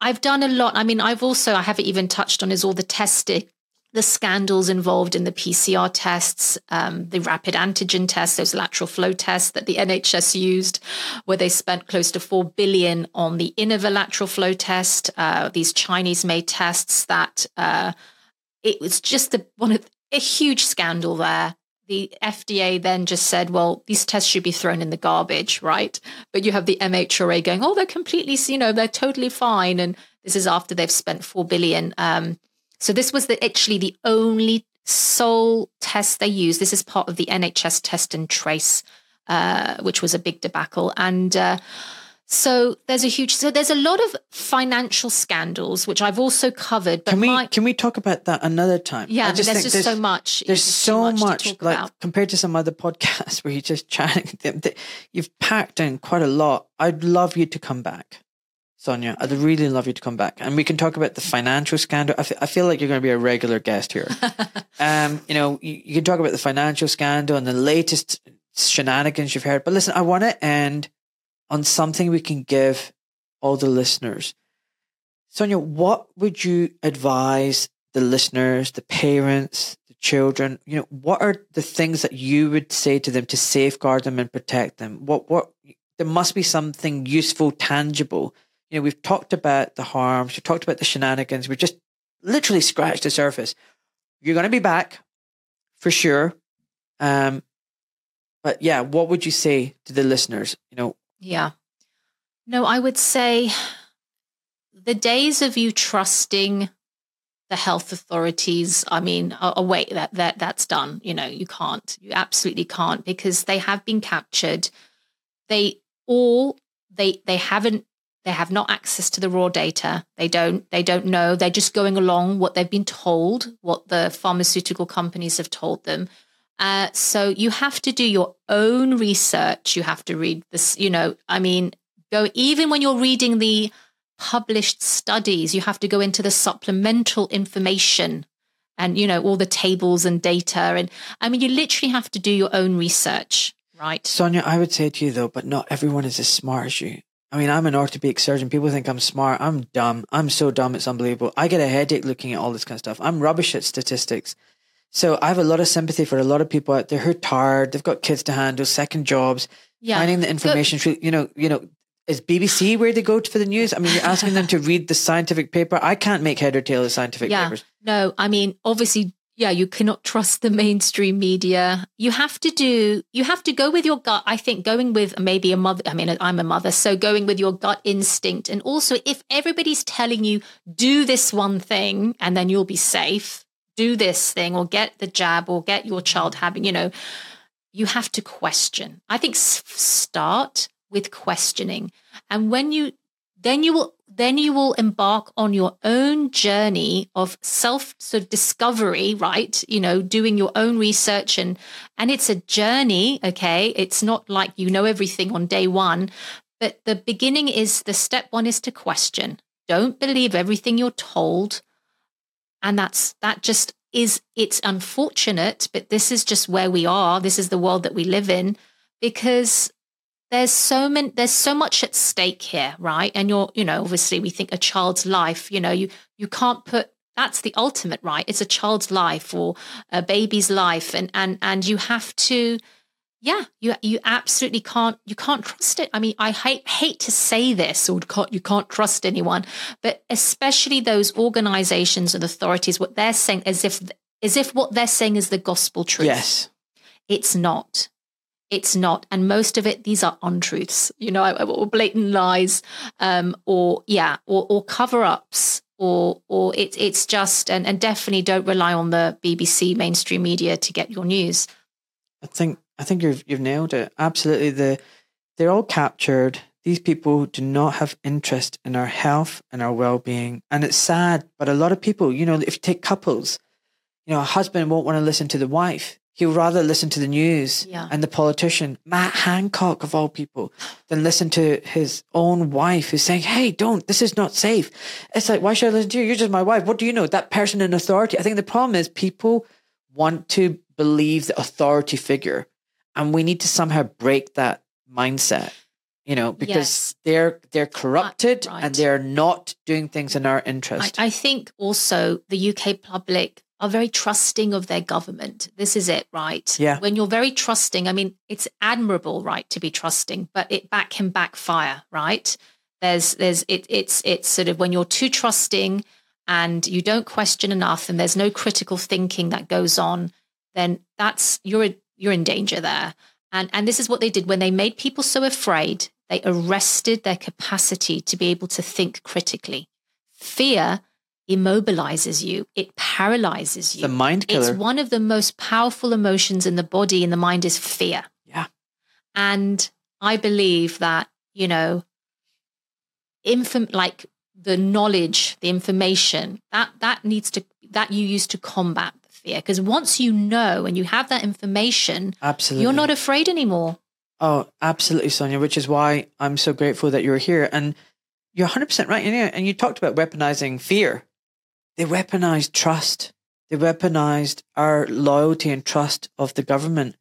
I've done a lot. I mean, I've also I haven't even touched on is all the testing the scandals involved in the PCR tests, um, the rapid antigen tests, those lateral flow tests that the NHS used, where they spent close to four billion on the Innova lateral flow test, uh, these Chinese-made tests that uh, it was just a, one of a huge scandal there. The FDA then just said, well, these tests should be thrown in the garbage, right? But you have the MHRA going, oh, they're completely, you know, they're totally fine. And this is after they've spent four billion. Um, so this was the, actually the only sole test they used. This is part of the NHS test and trace, uh, which was a big debacle. And uh, so there's a huge, so there's a lot of financial scandals, which I've also covered. But can we my, can we talk about that another time? Yeah, I just there's just there's, so much. There's so much, much like about. compared to some other podcasts where you're just chatting. You've packed in quite a lot. I'd love you to come back Sonia. I'd really love you to come back, and we can talk about the financial scandal. I, f- I feel like you're going to be a regular guest here. um, you know, you, you can talk about the financial scandal and the latest shenanigans you've heard. But listen, I want to end on something we can give all the listeners. Sonia, what would you advise the listeners, the parents, the children? You know, what are the things that you would say to them to safeguard them and protect them? What what there must be something useful, tangible. You know, we've talked about the harms, we've talked about the shenanigans, we've just literally scratched the surface. You're going to be back for sure. Um, but yeah, what would you say to the listeners? You know, yeah. No, I would say the days of you trusting the health authorities, I mean, oh, wait, that that that's done. You know, you can't. You absolutely can't because they have been captured. They all they they haven't they have not access to the raw data. They don't they don't know. They're just going along what they've been told, what the pharmaceutical companies have told them. Uh, so you have to do your own research. You have to read this, you know, I mean, go even when you're reading the published studies, you have to go into the supplemental information and, you know, all the tables and data. And I mean, you literally have to do your own research, right? Sonia, I would say to you though, but not everyone is as smart as you. I mean, I'm an orthopedic surgeon. People think I'm smart. I'm dumb. I'm so dumb. It's unbelievable. I get a headache looking at all this kind of stuff. I'm rubbish at statistics. So I have a lot of sympathy for a lot of people out there who are tired. They've got kids to handle, second jobs, yeah. finding the information. Good. You know, you know, is BBC where they go for the news? I mean, you're asking them to read the scientific paper. I can't make head or tail of scientific yeah. papers. No, I mean, obviously, yeah, you cannot trust the mainstream media. You have to do, you have to go with your gut. I think going with maybe a mother, I mean, I'm a mother, so going with your gut instinct. And also, if everybody's telling you, do this one thing and then you'll be safe, do this thing or get the jab or get your child having, you know, you have to question. I think start with questioning. And when you then you will then you will embark on your own journey of self sort of discovery right? You know doing your own research and and it's a journey okay? It's not like you know everything on day 1 but the beginning is the step 1 is to question. Don't believe everything you're told. And that's that just is it's unfortunate but this is just where we are. This is the world that we live in because there's so many there's so much at stake here right? And you're you know obviously we think a child's life you know you you can't put that's the ultimate right? It's a child's life or a baby's life. And and and you have to yeah you you absolutely can't you can't trust it. I mean i hate hate to say this or can't, you can't trust anyone but especially those organizations and authorities what they're saying as if as if what they're saying is the gospel truth. Yes. It's not it's not and most of it these are untruths you know or blatant lies um or yeah or, or cover-ups or or it, it's just and, and definitely don't rely on the bbc mainstream media to get your news i think I think you've you've nailed it. Absolutely. The they're all captured. These people do not have interest in our health and our well being. And it's sad, but a lot of people, you know, if you take couples, you know, a husband won't want to listen to the wife. He'll rather listen to the news yeah. and the politician, Matt Hancock of all people, than listen to his own wife who's saying, Hey, don't, this is not safe. It's like, why should I listen to you? You're just my wife. What do you know? That person in authority. I think the problem is people want to believe the authority figure and we need to somehow break that mindset you know because yes. they're they're corrupted uh, right. and they're not doing things in our interest I, I, think also the uk public are very trusting of their government. This is it right? Yeah. When you're very trusting i mean it's admirable right to be trusting but it back can backfire right? There's there's it, it's it's sort of when you're too trusting and you don't question enough and there's no critical thinking that goes on then that's you're you're in danger there. And, and this is what they did. When they made people so afraid, they arrested their capacity to be able to think critically. Fear immobilizes you, it paralyzes you. The mind killer. It's one of the most powerful emotions in the body and the mind is fear. Yeah. And I believe that, you know, inform like the knowledge, the information, that that needs to that you use to combat the fear because once you know and you have that information, absolutely, you're not afraid anymore. Oh, absolutely, Sonia. Which is why I'm so grateful that you're here. And you're 100% right. And you talked about weaponizing fear. They weaponized trust. They weaponized our loyalty and trust of the government.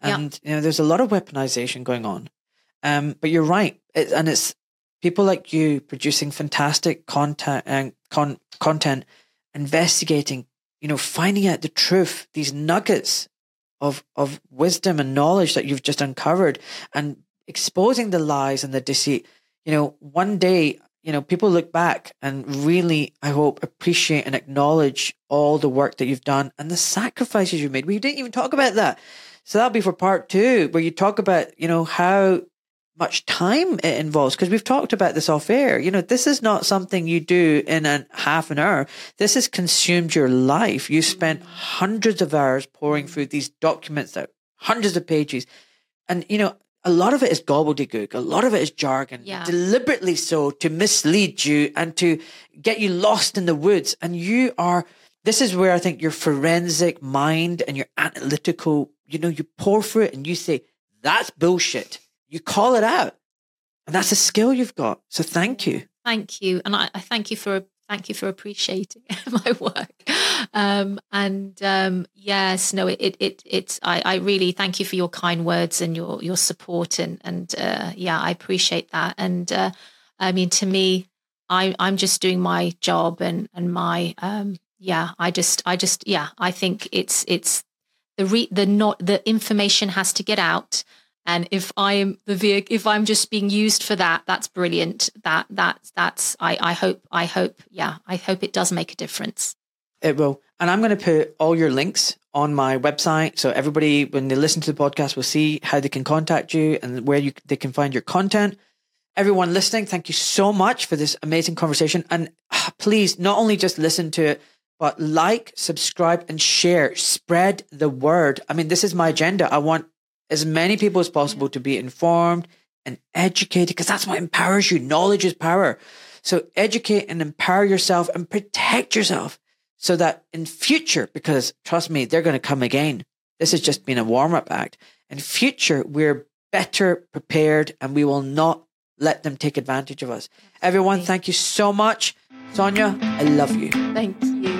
And, yeah. you know, there's a lot of weaponization going on. Um, but you're right. It, and it's people like you producing fantastic content and con- content, investigating, you know, finding out the truth, these nuggets of, of wisdom and knowledge that you've just uncovered and exposing the lies and the deceit. You know, one day, you know, people look back and really, I hope, appreciate and acknowledge all the work that you've done and the sacrifices you've made. We didn't even talk about that. So that'll be for part two, where you talk about, you know, how much time it involves because we've talked about this off air. You know, this is not something you do in a half an hour. This has consumed your life. You spent hundreds of hours pouring through these documents that hundreds of pages. And, you know, a lot of it is gobbledygook. A lot of it is jargon, yeah. deliberately so to mislead you and to get you lost in the woods. And you are, this is where I think your forensic mind and your analytical, you know, you pour through it and you say, that's bullshit you call it out. And that's a skill you've got. So thank you. Thank you. And I, I thank you for thank you for appreciating my work. Um, and um, yes, no, it, it, it it's I, I really thank you for your kind words and your your support and and uh, yeah, I appreciate that. And uh, I mean, to me, I I'm just doing my job and and my um, yeah, I just I just yeah, I think it's it's the re- the not the information has to get out and if i'm the vehicle if i'm just being used for that that's brilliant. That that's that's i i hope i hope yeah i hope it does make a difference. It will. And i'm going to put all your links on my website. So everybody when they listen to the podcast will see how they can contact you and where you they can find your content. Everyone listening thank you so much for this amazing conversation. And uh, please not only just listen to it but like subscribe and share. Spread the word. I mean this is my agenda. I want as many people as possible to be informed and educated because that's what empowers you. Knowledge is power. So educate and empower yourself and protect yourself so that in future, because trust me, they're going to come again. This has just been a warm up act. In future, we're better prepared and we will not let them take advantage of us. Everyone, thank you so much. Sonia, I love you. Thank you.